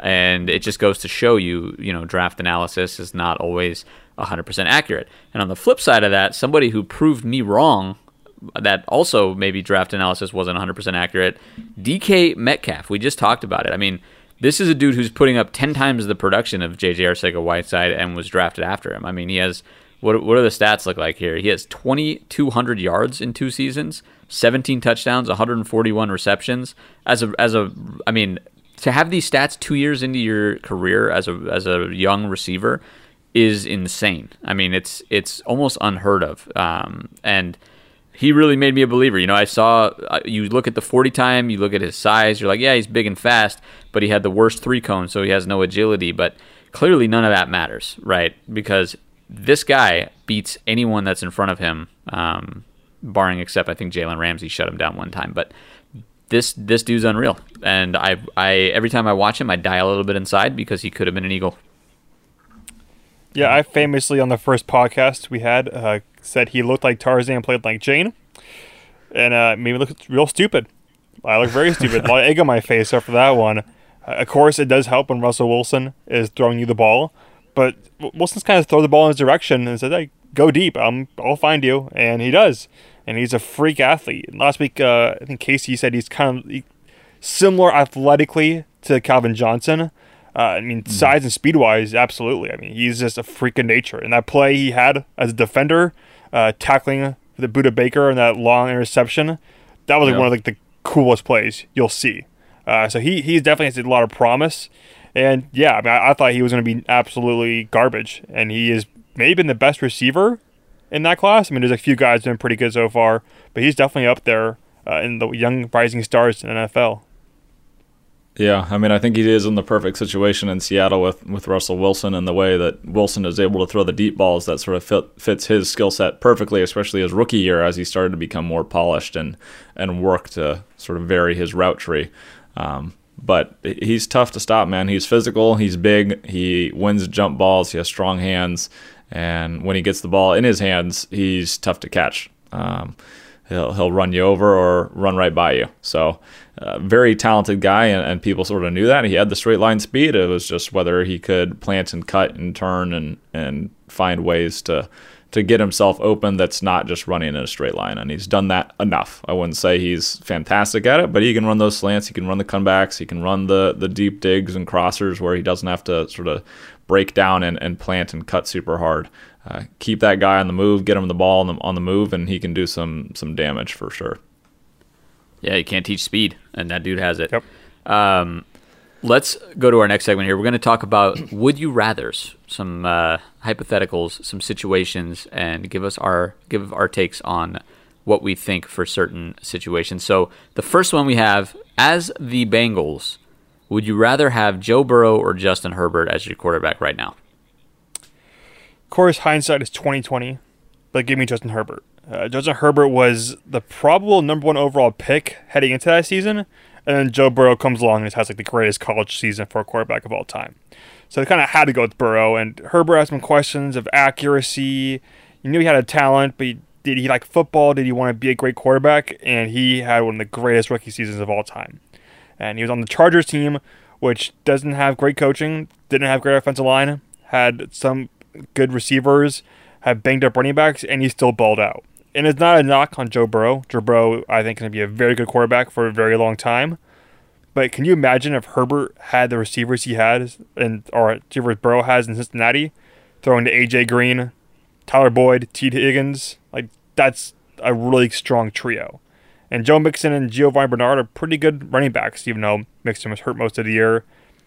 And it just goes to show you, you know, draft analysis is not always 100% accurate. And on the flip side of that, somebody who proved me wrong that also maybe draft analysis wasn't 100% accurate, DK Metcalf. We just talked about it. I mean, this is a dude who's putting up 10 times the production of JJ Arcega Whiteside and was drafted after him. I mean, he has what what do the stats look like here? He has 2200 yards in two seasons, 17 touchdowns, 141 receptions. As a as a I mean, to have these stats 2 years into your career as a as a young receiver is insane. I mean, it's it's almost unheard of. Um, and he really made me a believer. You know, I saw uh, you look at the 40 time, you look at his size, you're like, yeah, he's big and fast, but he had the worst three cone, so he has no agility. But clearly, none of that matters, right? Because this guy beats anyone that's in front of him, um, barring except I think Jalen Ramsey shut him down one time. But this this dude's unreal, and I I every time I watch him, I die a little bit inside because he could have been an Eagle. Yeah, I famously on the first podcast we had uh, said he looked like Tarzan, played like Jane, and uh, made me look real stupid. I look very stupid. a lot of egg on my face after that one. Uh, of course, it does help when Russell Wilson is throwing you the ball, but Wilson's kind of throw the ball in his direction and said, "Hey, go deep. I'm, I'll find you," and he does. And he's a freak athlete. Last week, uh, I think Casey said he's kind of similar athletically to Calvin Johnson. Uh, I mean, mm. size and speed wise, absolutely. I mean, he's just a freak of nature. And that play he had as a defender, uh, tackling the Budda Baker and that long interception, that was like one of like the coolest plays you'll see. Uh, so he he's definitely has a lot of promise. And yeah, I mean, I, I thought he was going to be absolutely garbage, and he is maybe been the best receiver in that class. I mean, there's a few guys been pretty good so far, but he's definitely up there uh, in the young rising stars in NFL. Yeah, I mean, I think he is in the perfect situation in Seattle with, with Russell Wilson and the way that Wilson is able to throw the deep balls that sort of fit, fits his skill set perfectly, especially his rookie year as he started to become more polished and, and work to sort of vary his route tree. Um, but he's tough to stop, man. He's physical, he's big, he wins jump balls, he has strong hands, and when he gets the ball in his hands, he's tough to catch. Um, he'll he'll run you over or run right by you. So, uh, very talented guy, and, and, people sort of knew that he had the straight line speed. It was just whether he could plant and cut and turn and and find ways to to get himself open that's not just running in a straight line. And he's done that enough. I wouldn't say he's fantastic at it, but he can run those slants, he can run the comebacks, he can run the the deep digs and crossers where he doesn't have to sort of break down and, and plant and cut super hard. Uh, keep that guy on the move, get him the ball on the, on the move, and he can do some some damage for sure. Yeah, you can't teach speed, and that dude has it. Yep. Um, let's go to our next segment here. We're going to talk about would you rather's, some uh, hypotheticals, some situations, and give us our give our takes on what we think for certain situations. So the first one we have as the Bengals would you rather have Joe Burrow or Justin Herbert as your quarterback right now? Of course, hindsight is twenty twenty, but give me Justin Herbert. Uh, Justin Herbert was the probable number one overall pick heading into that season, and then Joe Burrow comes along and has like the greatest college season for a quarterback of all time. So they kind of had to go with Burrow, and Herbert has some questions of accuracy. You knew he had a talent, but he, did he like football? Did he want to be a great quarterback? And he had one of the greatest rookie seasons of all time and he was on the Chargers team, which doesn't have great coaching, didn't have great offensive line, had some good receivers, had banged up running backs, and he still balled out. And it's not a knock on Joe Burrow. Joe Burrow, I think, can be a very good quarterback for a very long time. But can you imagine if Herbert had the receivers he had, and or receivers Burrow has in Cincinnati, throwing to AJ Green, Tyler Boyd, Tee Higgins? Like that's a really strong trio. And Joe Mixon and Giovani Bernard are pretty good running backs, even though Mixon was hurt most of the year.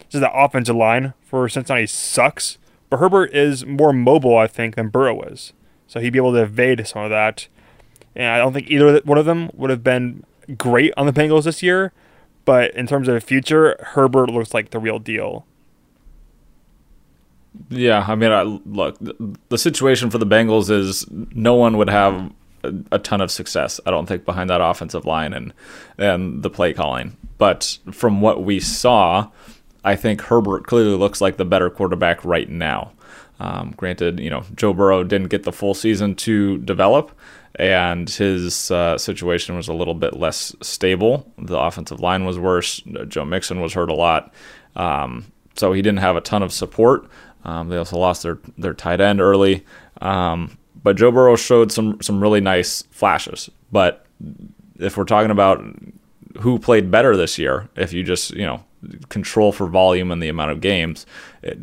Just the offensive line for Cincinnati sucks. But Herbert is more mobile, I think, than Burrow is. So he'd be able to evade some of that. And I don't think either one of them would have been great on the Bengals this year. But in terms of the future, Herbert looks like the real deal. Yeah, I mean, I, look, the situation for the Bengals is no one would have a, ton of success. I don't think behind that offensive line and and the play calling. But from what we saw, I think Herbert clearly looks like the better quarterback right now. Um, granted, you know Joe Burrow didn't get the full season to develop, and his uh, situation was a little bit less stable. The offensive line was worse. Joe Mixon was hurt a lot, um, so he didn't have a ton of support. Um, they also lost their their tight end early. Um, but Joe Burrow showed some some really nice flashes. But if we're talking about who played better this year, if you just you know control for volume and the amount of games, it,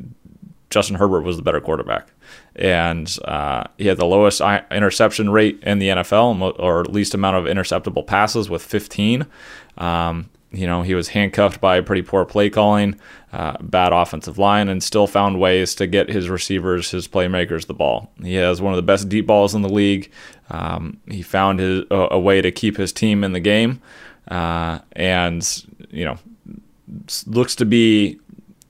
Justin Herbert was the better quarterback, and uh, he had the lowest interception rate in the NFL, or least amount of interceptable passes with 15. Um, you know, he was handcuffed by pretty poor play calling, uh, bad offensive line, and still found ways to get his receivers, his playmakers, the ball. He has one of the best deep balls in the league. Um, he found his, a, a, way to keep his team in the game, uh, and you know, looks to be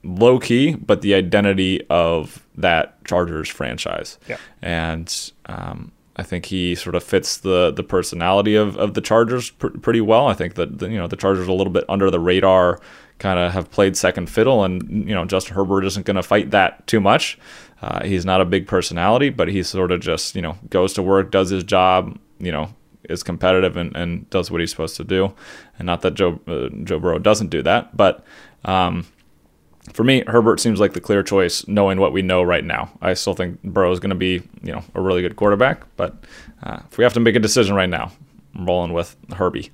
low key, but the identity of that Chargers franchise. Yeah. And um, I think he sort of fits the the personality of, of the Chargers pr- pretty well. I think that the, you know the Chargers are a little bit under the radar, kind of have played second fiddle, and you know Justin Herbert isn't going to fight that too much. Uh, he's not a big personality, but he sort of just you know goes to work, does his job, you know is competitive and, and does what he's supposed to do. And not that Joe uh, Joe Burrow doesn't do that, but um, for me, Herbert seems like the clear choice, knowing what we know right now. I still think Burrow is going to be, you know, a really good quarterback, but uh, if we have to make a decision right now, I'm rolling with Herbie.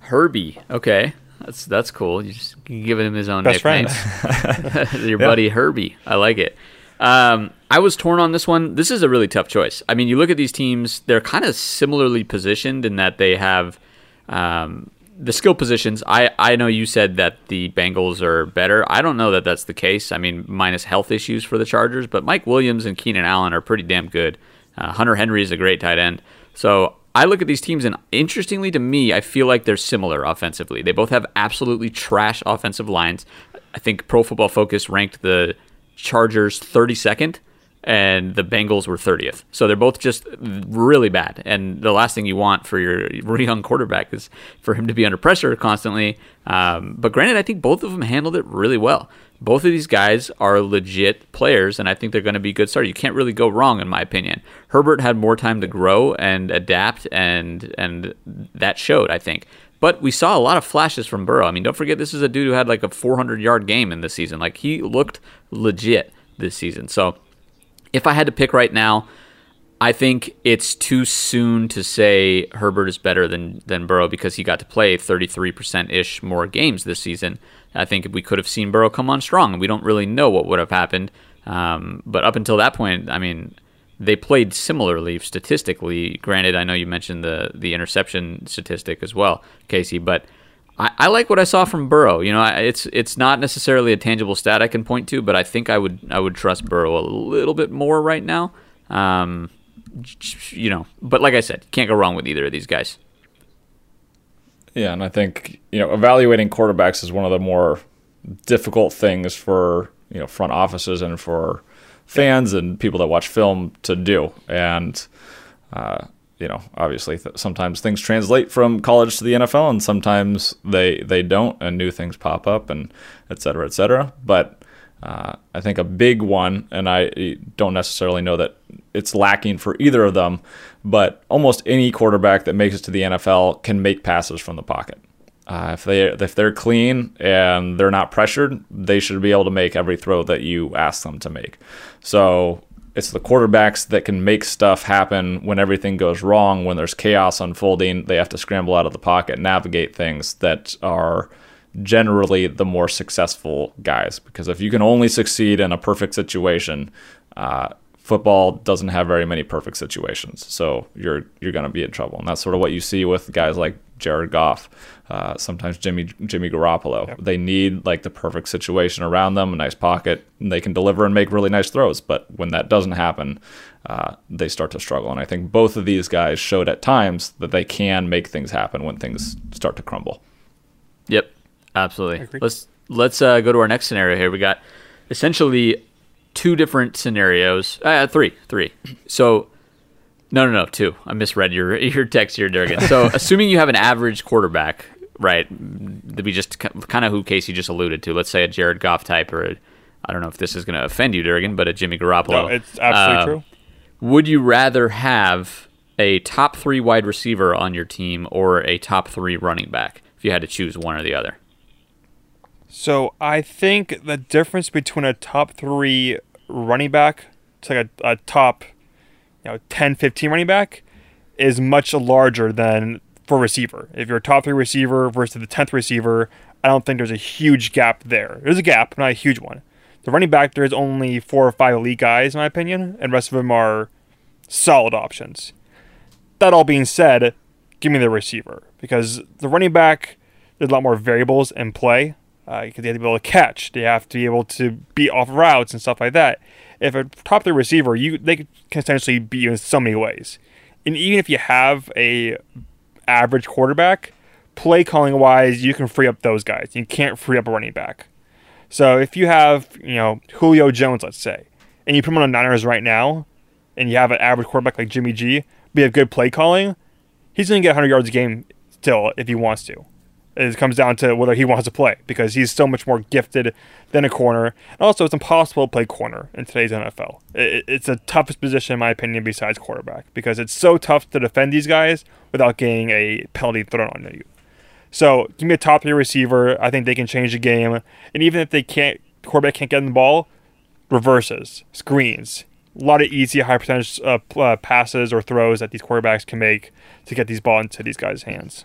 Herbie, okay, that's that's cool. You just giving him his own Best nickname. Your yeah. buddy Herbie, I like it. Um, I was torn on this one. This is a really tough choice. I mean, you look at these teams; they're kind of similarly positioned in that they have um, the skill positions, I, I know you said that the Bengals are better. I don't know that that's the case. I mean, minus health issues for the Chargers, but Mike Williams and Keenan Allen are pretty damn good. Uh, Hunter Henry is a great tight end. So I look at these teams, and interestingly to me, I feel like they're similar offensively. They both have absolutely trash offensive lines. I think Pro Football Focus ranked the Chargers 32nd and the Bengals were 30th. So they're both just really bad. And the last thing you want for your young quarterback is for him to be under pressure constantly. Um, but granted, I think both of them handled it really well. Both of these guys are legit players, and I think they're going to be good starters. You can't really go wrong, in my opinion. Herbert had more time to grow and adapt, and and that showed, I think. But we saw a lot of flashes from Burrow. I mean, don't forget this is a dude who had like a 400 yard game in this season. Like he looked legit this season. So if I had to pick right now, I think it's too soon to say Herbert is better than than Burrow because he got to play 33% ish more games this season. I think we could have seen Burrow come on strong, we don't really know what would have happened. Um, but up until that point, I mean, they played similarly statistically. Granted, I know you mentioned the the interception statistic as well, Casey, but I, I, like what I saw from Burrow. You know, it's it's not necessarily a tangible stat I can point to, but I think I would I would trust Burrow a little bit more right now. Um, you know, but like I said, can't go wrong with either of these guys. Yeah, and I think you know evaluating quarterbacks is one of the more difficult things for you know front offices and for fans and people that watch film to do. And uh, you know, obviously th- sometimes things translate from college to the NFL, and sometimes they they don't, and new things pop up, and et cetera, et cetera. But uh, I think a big one, and I don't necessarily know that it's lacking for either of them, but almost any quarterback that makes it to the NFL can make passes from the pocket. Uh, if they if they're clean and they're not pressured, they should be able to make every throw that you ask them to make. So it's the quarterbacks that can make stuff happen when everything goes wrong, when there's chaos unfolding. They have to scramble out of the pocket, navigate things that are generally the more successful guys. Because if you can only succeed in a perfect situation, uh, football doesn't have very many perfect situations. So you're you're going to be in trouble, and that's sort of what you see with guys like Jared Goff, uh, sometimes Jimmy Jimmy Garoppolo. Yep. They need like the perfect situation around them, a nice pocket, and they can deliver and make really nice throws. But when that doesn't happen, uh, they start to struggle. And I think both of these guys showed at times that they can make things happen when things start to crumble. Yep, absolutely. Let's let's uh, go to our next scenario here. We got essentially two different scenarios. Uh, three, three. So no, no, no, two. I misread your your text here, Durgan. So, assuming you have an average quarterback, right? We just kind of who Casey just alluded to. Let's say a Jared Goff type, or I don't know if this is going to offend you, Durgan, but a Jimmy Garoppolo. No, it's absolutely uh, true. Would you rather have a top three wide receiver on your team or a top three running back if you had to choose one or the other? So I think the difference between a top three running back to like a, a top you know 10, 15 running back is much larger than for receiver. If you're a top three receiver versus the tenth receiver, I don't think there's a huge gap there. There's a gap, not a huge one. The running back there's only four or five elite guys in my opinion, and rest of them are solid options. That all being said, give me the receiver because the running back there's a lot more variables in play because uh, they have to be able to catch. They have to be able to beat off routes and stuff like that. If a top three receiver, you they can essentially beat you in so many ways. And even if you have a average quarterback, play calling wise, you can free up those guys. You can't free up a running back. So if you have, you know, Julio Jones, let's say, and you put him on the Niners right now, and you have an average quarterback like Jimmy G, but you have good play calling, he's going to get 100 yards a game still if he wants to. It comes down to whether he wants to play because he's so much more gifted than a corner. And also, it's impossible to play corner in today's NFL. it's the toughest position, in my opinion, besides quarterback because it's so tough to defend these guys without getting a penalty thrown on you. So, give me a top three receiver. I think they can change the game. And even if they can't, quarterback can't get in the ball, reverses, screens, a lot of easy high percentage uh, uh, passes or throws that these quarterbacks can make to get these ball into these guys' hands.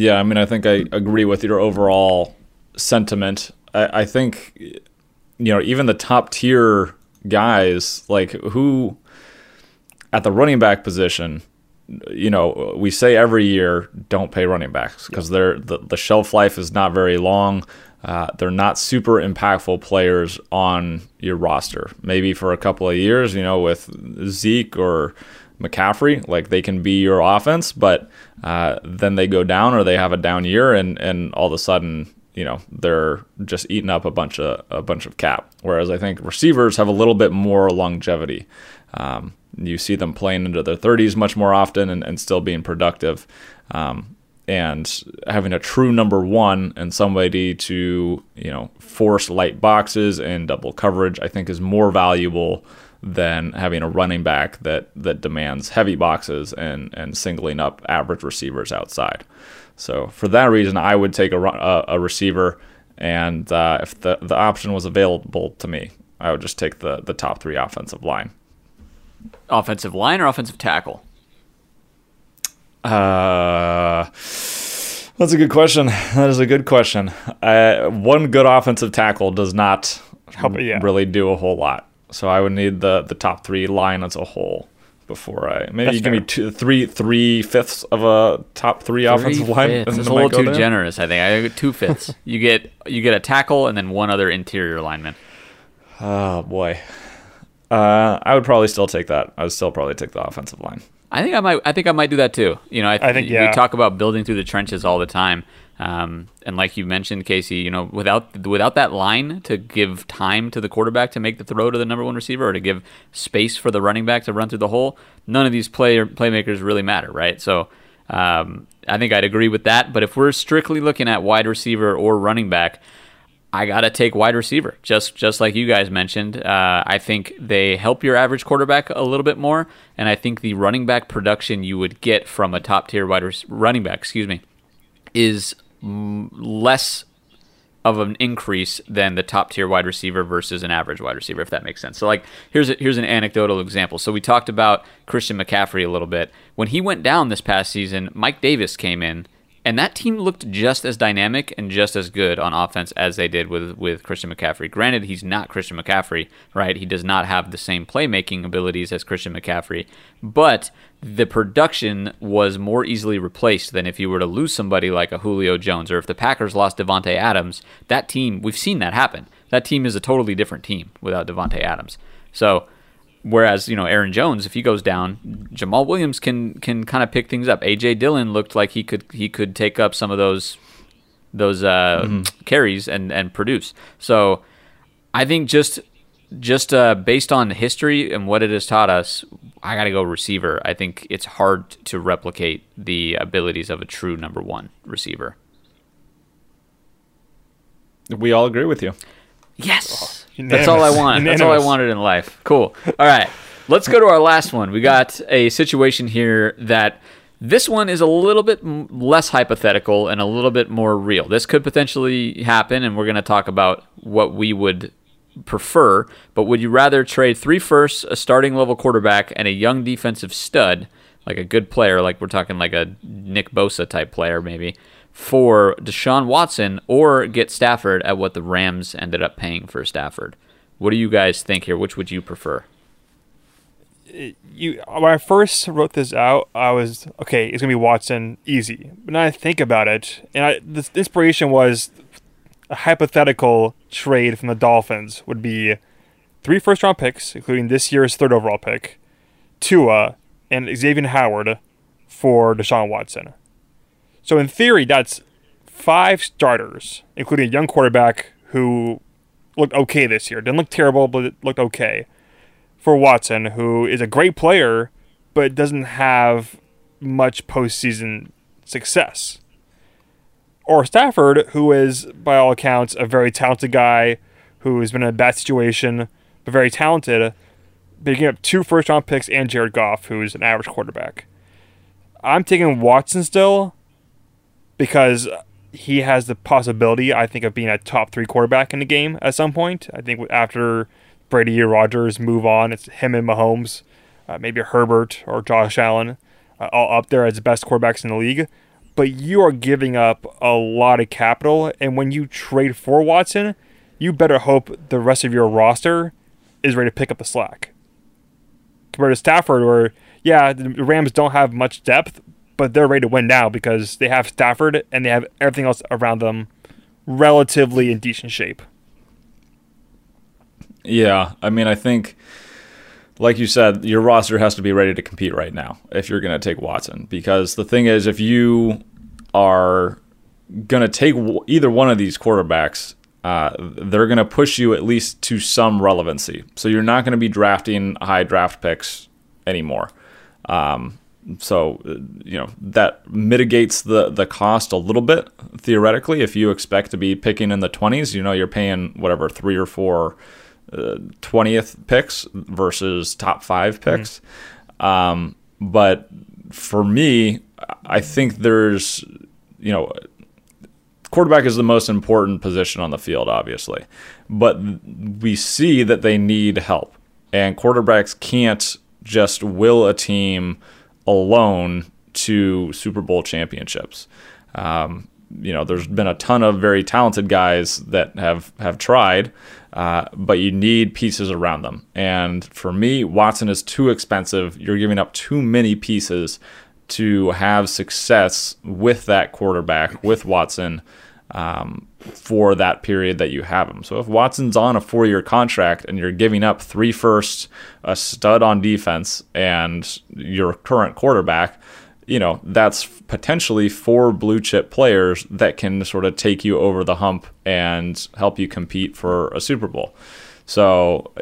Yeah, I mean, I think I agree with your overall sentiment. I, I think, you know, even the top tier guys, like who at the running back position, you know, we say every year don't pay running backs because they're the, the shelf life is not very long. Uh, they're not super impactful players on your roster. Maybe for a couple of years, you know, with Zeke or McCaffrey, like they can be your offense, but uh, then they go down or they have a down year, and and all of a sudden, you know, they're just eating up a bunch of a bunch of cap. Whereas I think receivers have a little bit more longevity. Um, you see them playing into their 30s much more often and, and still being productive. Um, and having a true number one and somebody to you know force light boxes and double coverage, I think is more valuable than having a running back that that demands heavy boxes and and singling up average receivers outside. So for that reason, I would take a a, a receiver, and uh, if the the option was available to me, I would just take the the top three offensive line. Offensive line or offensive tackle? Uh, that's a good question. That is a good question. Uh, one good offensive tackle does not Help, yeah. really do a whole lot. So I would need the the top three line as a whole before I maybe That's you give me two, three three fifths of a top three, three offensive line. It's a little too generous, I think. I get two fifths. you get you get a tackle and then one other interior lineman. Oh boy, uh, I would probably still take that. I would still probably take the offensive line. I think I might. I think I might do that too. You know, I, th- I think yeah. we talk about building through the trenches all the time, um, and like you mentioned, Casey, you know, without without that line to give time to the quarterback to make the throw to the number one receiver, or to give space for the running back to run through the hole, none of these player playmakers really matter, right? So. Um, I think I'd agree with that. But if we're strictly looking at wide receiver or running back, I gotta take wide receiver, just just like you guys mentioned. Uh, I think they help your average quarterback a little bit more, and I think the running back production you would get from a top tier wide res- running back, excuse me, is less of an increase than the top tier wide receiver versus an average wide receiver, if that makes sense. So, like, here's a, here's an anecdotal example. So we talked about Christian McCaffrey a little bit. When he went down this past season, Mike Davis came in and that team looked just as dynamic and just as good on offense as they did with with Christian McCaffrey. Granted, he's not Christian McCaffrey, right? He does not have the same playmaking abilities as Christian McCaffrey, but the production was more easily replaced than if you were to lose somebody like a Julio Jones or if the Packers lost Davante Adams. That team, we've seen that happen. That team is a totally different team without Davante Adams. So Whereas you know Aaron Jones, if he goes down, Jamaal Williams can can kind of pick things up. AJ Dillon looked like he could he could take up some of those those uh, mm-hmm. carries and and produce. So I think just just uh, based on history and what it has taught us, I got to go receiver. I think it's hard to replicate the abilities of a true number one receiver. We all agree with you. Yes. That's all I want. That's all I wanted in life. Cool. All right. Let's go to our last one. We got a situation here that this one is a little bit less hypothetical and a little bit more real. This could potentially happen, and we're going to talk about what we would prefer. But would you rather trade three firsts, a starting level quarterback, and a young defensive stud, like a good player, like we're talking like a Nick Bosa type player, maybe, for Deshaun Watson or get Stafford at what the Rams ended up paying for Stafford. What do you guys think here? Which would you prefer? you when I first wrote this out, I was okay. It's gonna be Watson, easy. But now I think about it, and I, the inspiration was a hypothetical trade from the Dolphins would be three first round picks, including this year's third overall pick, Tua, and Xavier Howard for Deshaun Watson. So in theory, that's five starters, including a young quarterback who looked okay this year. Didn't look terrible, but looked okay. For Watson, who is a great player, but doesn't have much postseason success. Or Stafford, who is, by all accounts, a very talented guy who has been in a bad situation, but very talented, picking up two first round picks and Jared Goff, who's an average quarterback. I'm taking Watson still because he has the possibility, I think, of being a top three quarterback in the game at some point. I think after Brady or Rodgers move on, it's him and Mahomes, uh, maybe Herbert or Josh Allen, uh, all up there as the best quarterbacks in the league. But you are giving up a lot of capital, and when you trade for Watson, you better hope the rest of your roster is ready to pick up the slack. Compared to Stafford, where yeah, the Rams don't have much depth, but they're ready to win now because they have Stafford and they have everything else around them relatively in decent shape. Yeah, I mean, I think, like you said, your roster has to be ready to compete right now if you're going to take Watson. Because the thing is, if you are going to take either one of these quarterbacks, uh, they're going to push you at least to some relevancy. So you're not going to be drafting high draft picks anymore. Um, so you know that mitigates the the cost a little bit theoretically. If you expect to be picking in the 20s, you know you're paying whatever three or four uh, twentieth uh, picks versus top five mm-hmm. picks. Mm-hmm. Um, but for me, I think there's you know quarterback is the most important position on the field, obviously, but we see that they need help, and quarterbacks can't just will a team alone to Super Bowl championships. Um, you know, there's been a ton of very talented guys that have have tried, uh, but you need pieces around them. And for me, Watson is too expensive. You're giving up too many pieces to have success with that quarterback, with Watson um, for that period that you have him. So if Watson's on a four year contract and you're giving up three firsts, a stud on defense, and your current quarterback, you know, that's potentially four blue chip players that can sort of take you over the hump and help you compete for a Super Bowl. So,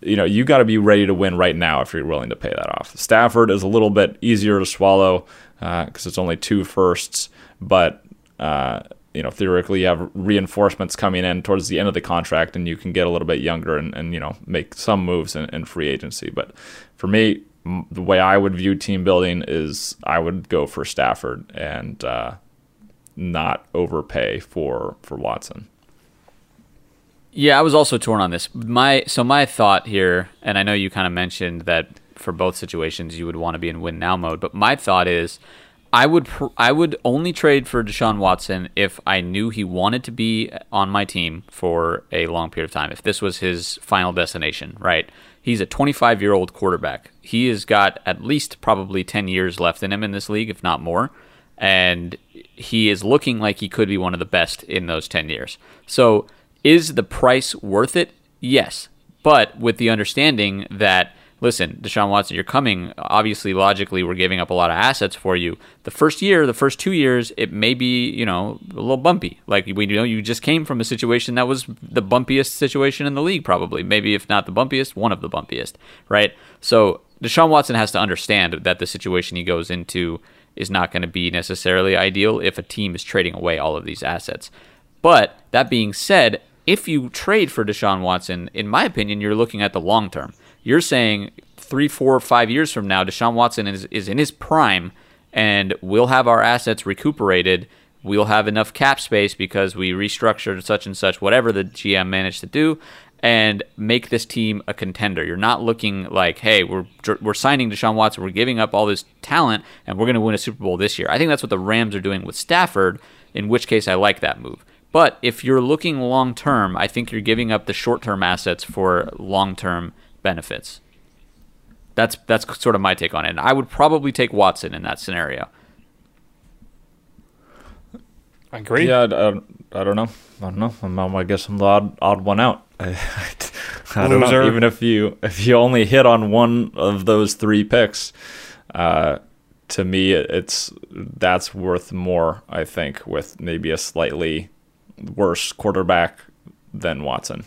you know, you got to be ready to win right now if you're willing to pay that off. Stafford is a little bit easier to swallow because uh, it's only two firsts, but uh, you know, theoretically you have reinforcements coming in towards the end of the contract and you can get a little bit younger and, and you know, make some moves in, in free agency. But for me, the way I would view team building is I would go for Stafford and uh, not overpay for, for Watson. Yeah, I was also torn on this. My so my thought here, and I know you kind of mentioned that for both situations you would want to be in win now mode, but my thought is I would pr- I would only trade for Deshaun Watson if I knew he wanted to be on my team for a long period of time. If this was his final destination, right? He's a 25 year old quarterback. He has got at least probably 10 years left in him in this league, if not more, and he is looking like he could be one of the best in those 10 years. So, is the price worth it? Yes, but with the understanding that listen, Deshaun Watson, you're coming. Obviously, logically, we're giving up a lot of assets for you. The first year, the first two years, it may be, you know, a little bumpy. Like we you know you just came from a situation that was the bumpiest situation in the league, probably. Maybe if not the bumpiest, one of the bumpiest, right? So Deshaun Watson has to understand that the situation he goes into is not going to be necessarily ideal if a team is trading away all of these assets. But that being said, if you trade for Deshaun Watson, in my opinion, you're looking at the long term. You're saying three, four, five years from now, Deshaun Watson is, is in his prime, and we'll have our assets recuperated. We'll have enough cap space because we restructured such and such, whatever the GM managed to do, and make this team a contender. You're not looking like, hey, we're we're signing Deshaun Watson, we're giving up all this talent, and we're going to win a Super Bowl this year. I think that's what the Rams are doing with Stafford. In which case, I like that move. But if you're looking long term, I think you're giving up the short term assets for long term benefits. That's that's sort of my take on it. And I would probably take Watson in that scenario. I agree. Yeah, I, I, I don't know. I don't know. I'm, I guess I'm the odd, odd one out. I, I don't know. Even if you if you only hit on one of those three picks, uh, to me it's that's worth more. I think with maybe a slightly worse quarterback than Watson.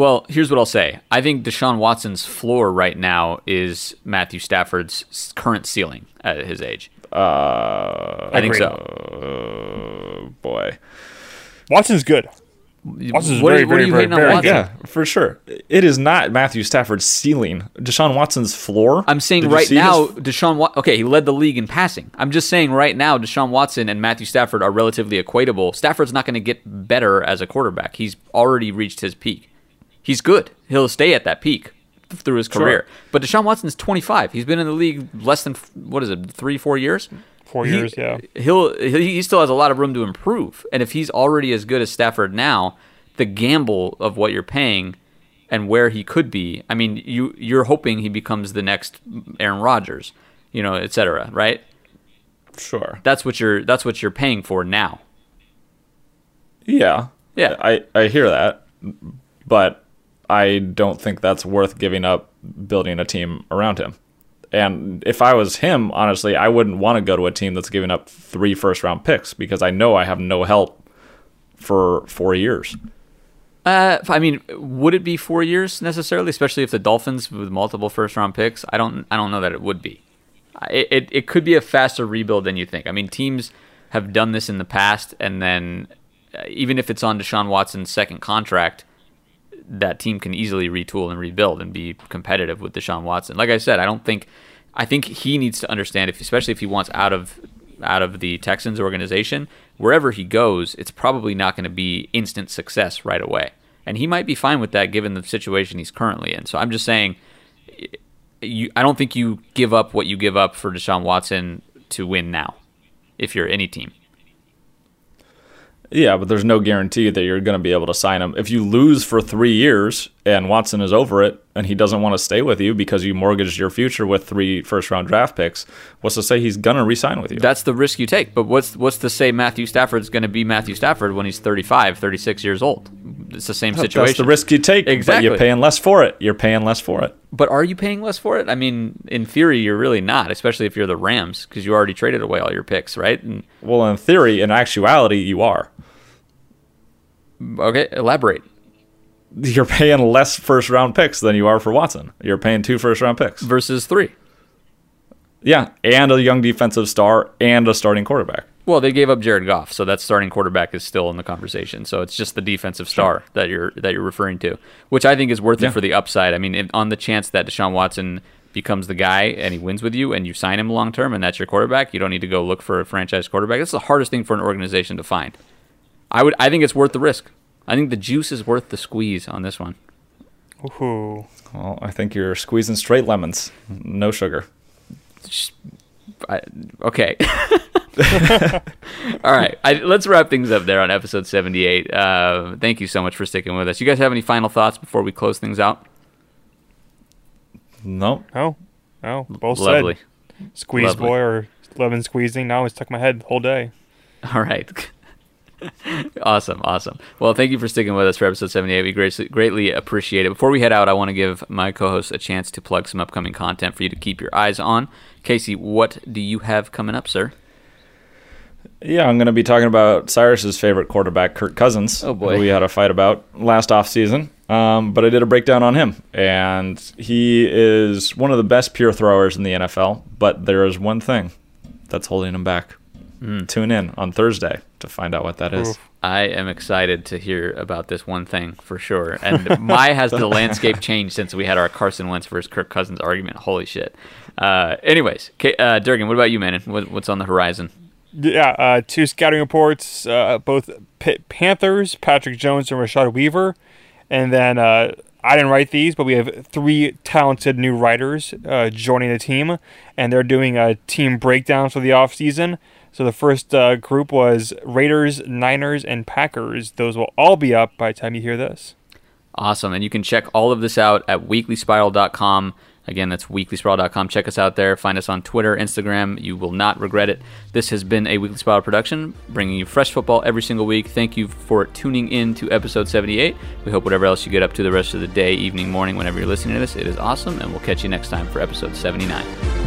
Well, here's what I'll say. I think Deshaun Watson's floor right now is Matthew Stafford's current ceiling at his age. Uh, I think Agreed. so. uh, boy. Watson's good. Watson's What very, you- what are very, you very, hating very good. Yeah, for sure. It is not Matthew Stafford's ceiling. Deshaun Watson's floor. I'm saying Did right now, his- Deshaun. Wa- okay, he led the league in passing. I'm just saying right now, Deshaun Watson and Matthew Stafford are relatively equatable. Stafford's not going to get better as a quarterback. He's already reached his peak. He's good. He'll stay at that peak through his career. But Deshaun Watson's 25. He's been in the league less than what is it, three, four years? Four He- years, yeah. He'll he he still has a lot of room to improve. And if he's already as good as Stafford now, the gamble of what you're paying and where he could be, I mean, you you're hoping he becomes the next Aaron Rodgers, you know, et cetera, right? sure. That's what you're that's what you're paying for now. Yeah. Yeah. I, I hear that, but I don't think that's worth giving up building a team around him. And if I was him, honestly, I wouldn't want to go to a team that's giving up three first round picks because I know I have no help for four years. Uh, I mean, would it be four years necessarily, especially if the Dolphins with multiple first round picks? I don't, I don't know that it would be. It, it, it could be a faster rebuild than you think. I mean, teams have done this in the past, and then uh, even if it's on Deshaun Watson's second contract, that team can easily retool and rebuild and be competitive with Deshaun Watson. Like I said, I don't think, I think he needs to understand if, especially if he wants out of out of the Texans organization, wherever he goes, it's probably not going to be instant success right away. And he might be fine with that given the situation he's currently in. So I'm just saying, eh, you, I don't think you give up what you give up for Deshaun Watson to win now, if you're any team. Yeah, but there's no guarantee that you're going to be able to sign him. If you lose for three years and Watson is over it and he doesn't want to stay with you because you mortgaged your future with three first round draft picks, what's to say he's going to re-sign with you? That's the risk you take. But what's what's to say Matthew Stafford's going to be Matthew Stafford when he's 35, 36 years old? It's the same situation. That's the risk you take. Exactly. You're paying less for it. You're paying less for it. But are you paying less for it? I mean, in theory, you're really not, especially if you're the Rams, because you already traded away all your picks, right? And, Well, in theory, in actuality, you are. okay, elaborate. You're paying less first round picks than you are for Watson. You're paying two first round picks. Versus three. Yeah, and a young defensive star and a starting quarterback. Well, they gave up Jared Goff, so that starting quarterback is still in the conversation. So it's just the defensive star that you're that you're referring to, which I think is worth Yeah. it for the upside. I mean, if, on the chance that Deshaun Watson becomes the guy and he wins with you, and you sign him long term, and that's your quarterback, you don't need to go look for a franchise quarterback. That's the hardest thing for an organization to find. I would, I think it's worth the risk. I think the juice is worth the squeeze on this one. Ooh. Well, I think you're squeezing straight lemons, no sugar. I, okay. All right. I, let's wrap things up there on episode 78. Uh, thank you so much for sticking with us. You guys have any final thoughts before we close things out? No, No. No. Both Lovely. said squeeze Lovely. boy or lemon squeezing. Now it's stuck in my head the whole day. All right. Awesome. Awesome. Well, thank you for sticking with us for episode 78. We greatly, greatly appreciate it. Before we head out, I want to give my co host a chance to plug some upcoming content for you to keep your eyes on. Casey, what do you have coming up, sir? Yeah, I'm going to be talking about Cyrus's favorite quarterback, Kirk Cousins. Oh, boy. Who we had a fight about last offseason. Um, but I did a breakdown on him. And he is one of the best pure throwers in the NFL. But there is one thing that's holding him back. Tune in on Thursday to find out what that is. I am excited to hear about this one thing for sure. And my has the landscape changed since we had our Carson Wentz versus Kirk Cousins argument. Holy shit. Uh, anyways, K- uh, Durgan, what about you, man? What, what's on the horizon? Yeah, uh, two scouting reports, uh, both P- Panthers, Patrick Jones and Rashad Weaver. And then uh, I didn't write these, but we have three talented new writers uh, joining the team, and they're doing a team breakdown for the offseason. So the first uh, group was Raiders, Niners, and Packers. Those will all be up by the time you hear this. Awesome. And you can check all of this out at weeklyspiral.com. Again, that's weeklysprawl.com. Check us out there. Find us on Twitter, Instagram. You will not regret it. This has been a Weekly Sprawl production, bringing you fresh football every single week. Thank you for tuning in to episode 78. We hope whatever else you get up to the rest of the day, evening, morning, whenever you're listening to this, it is awesome. And we'll catch you next time for episode 79.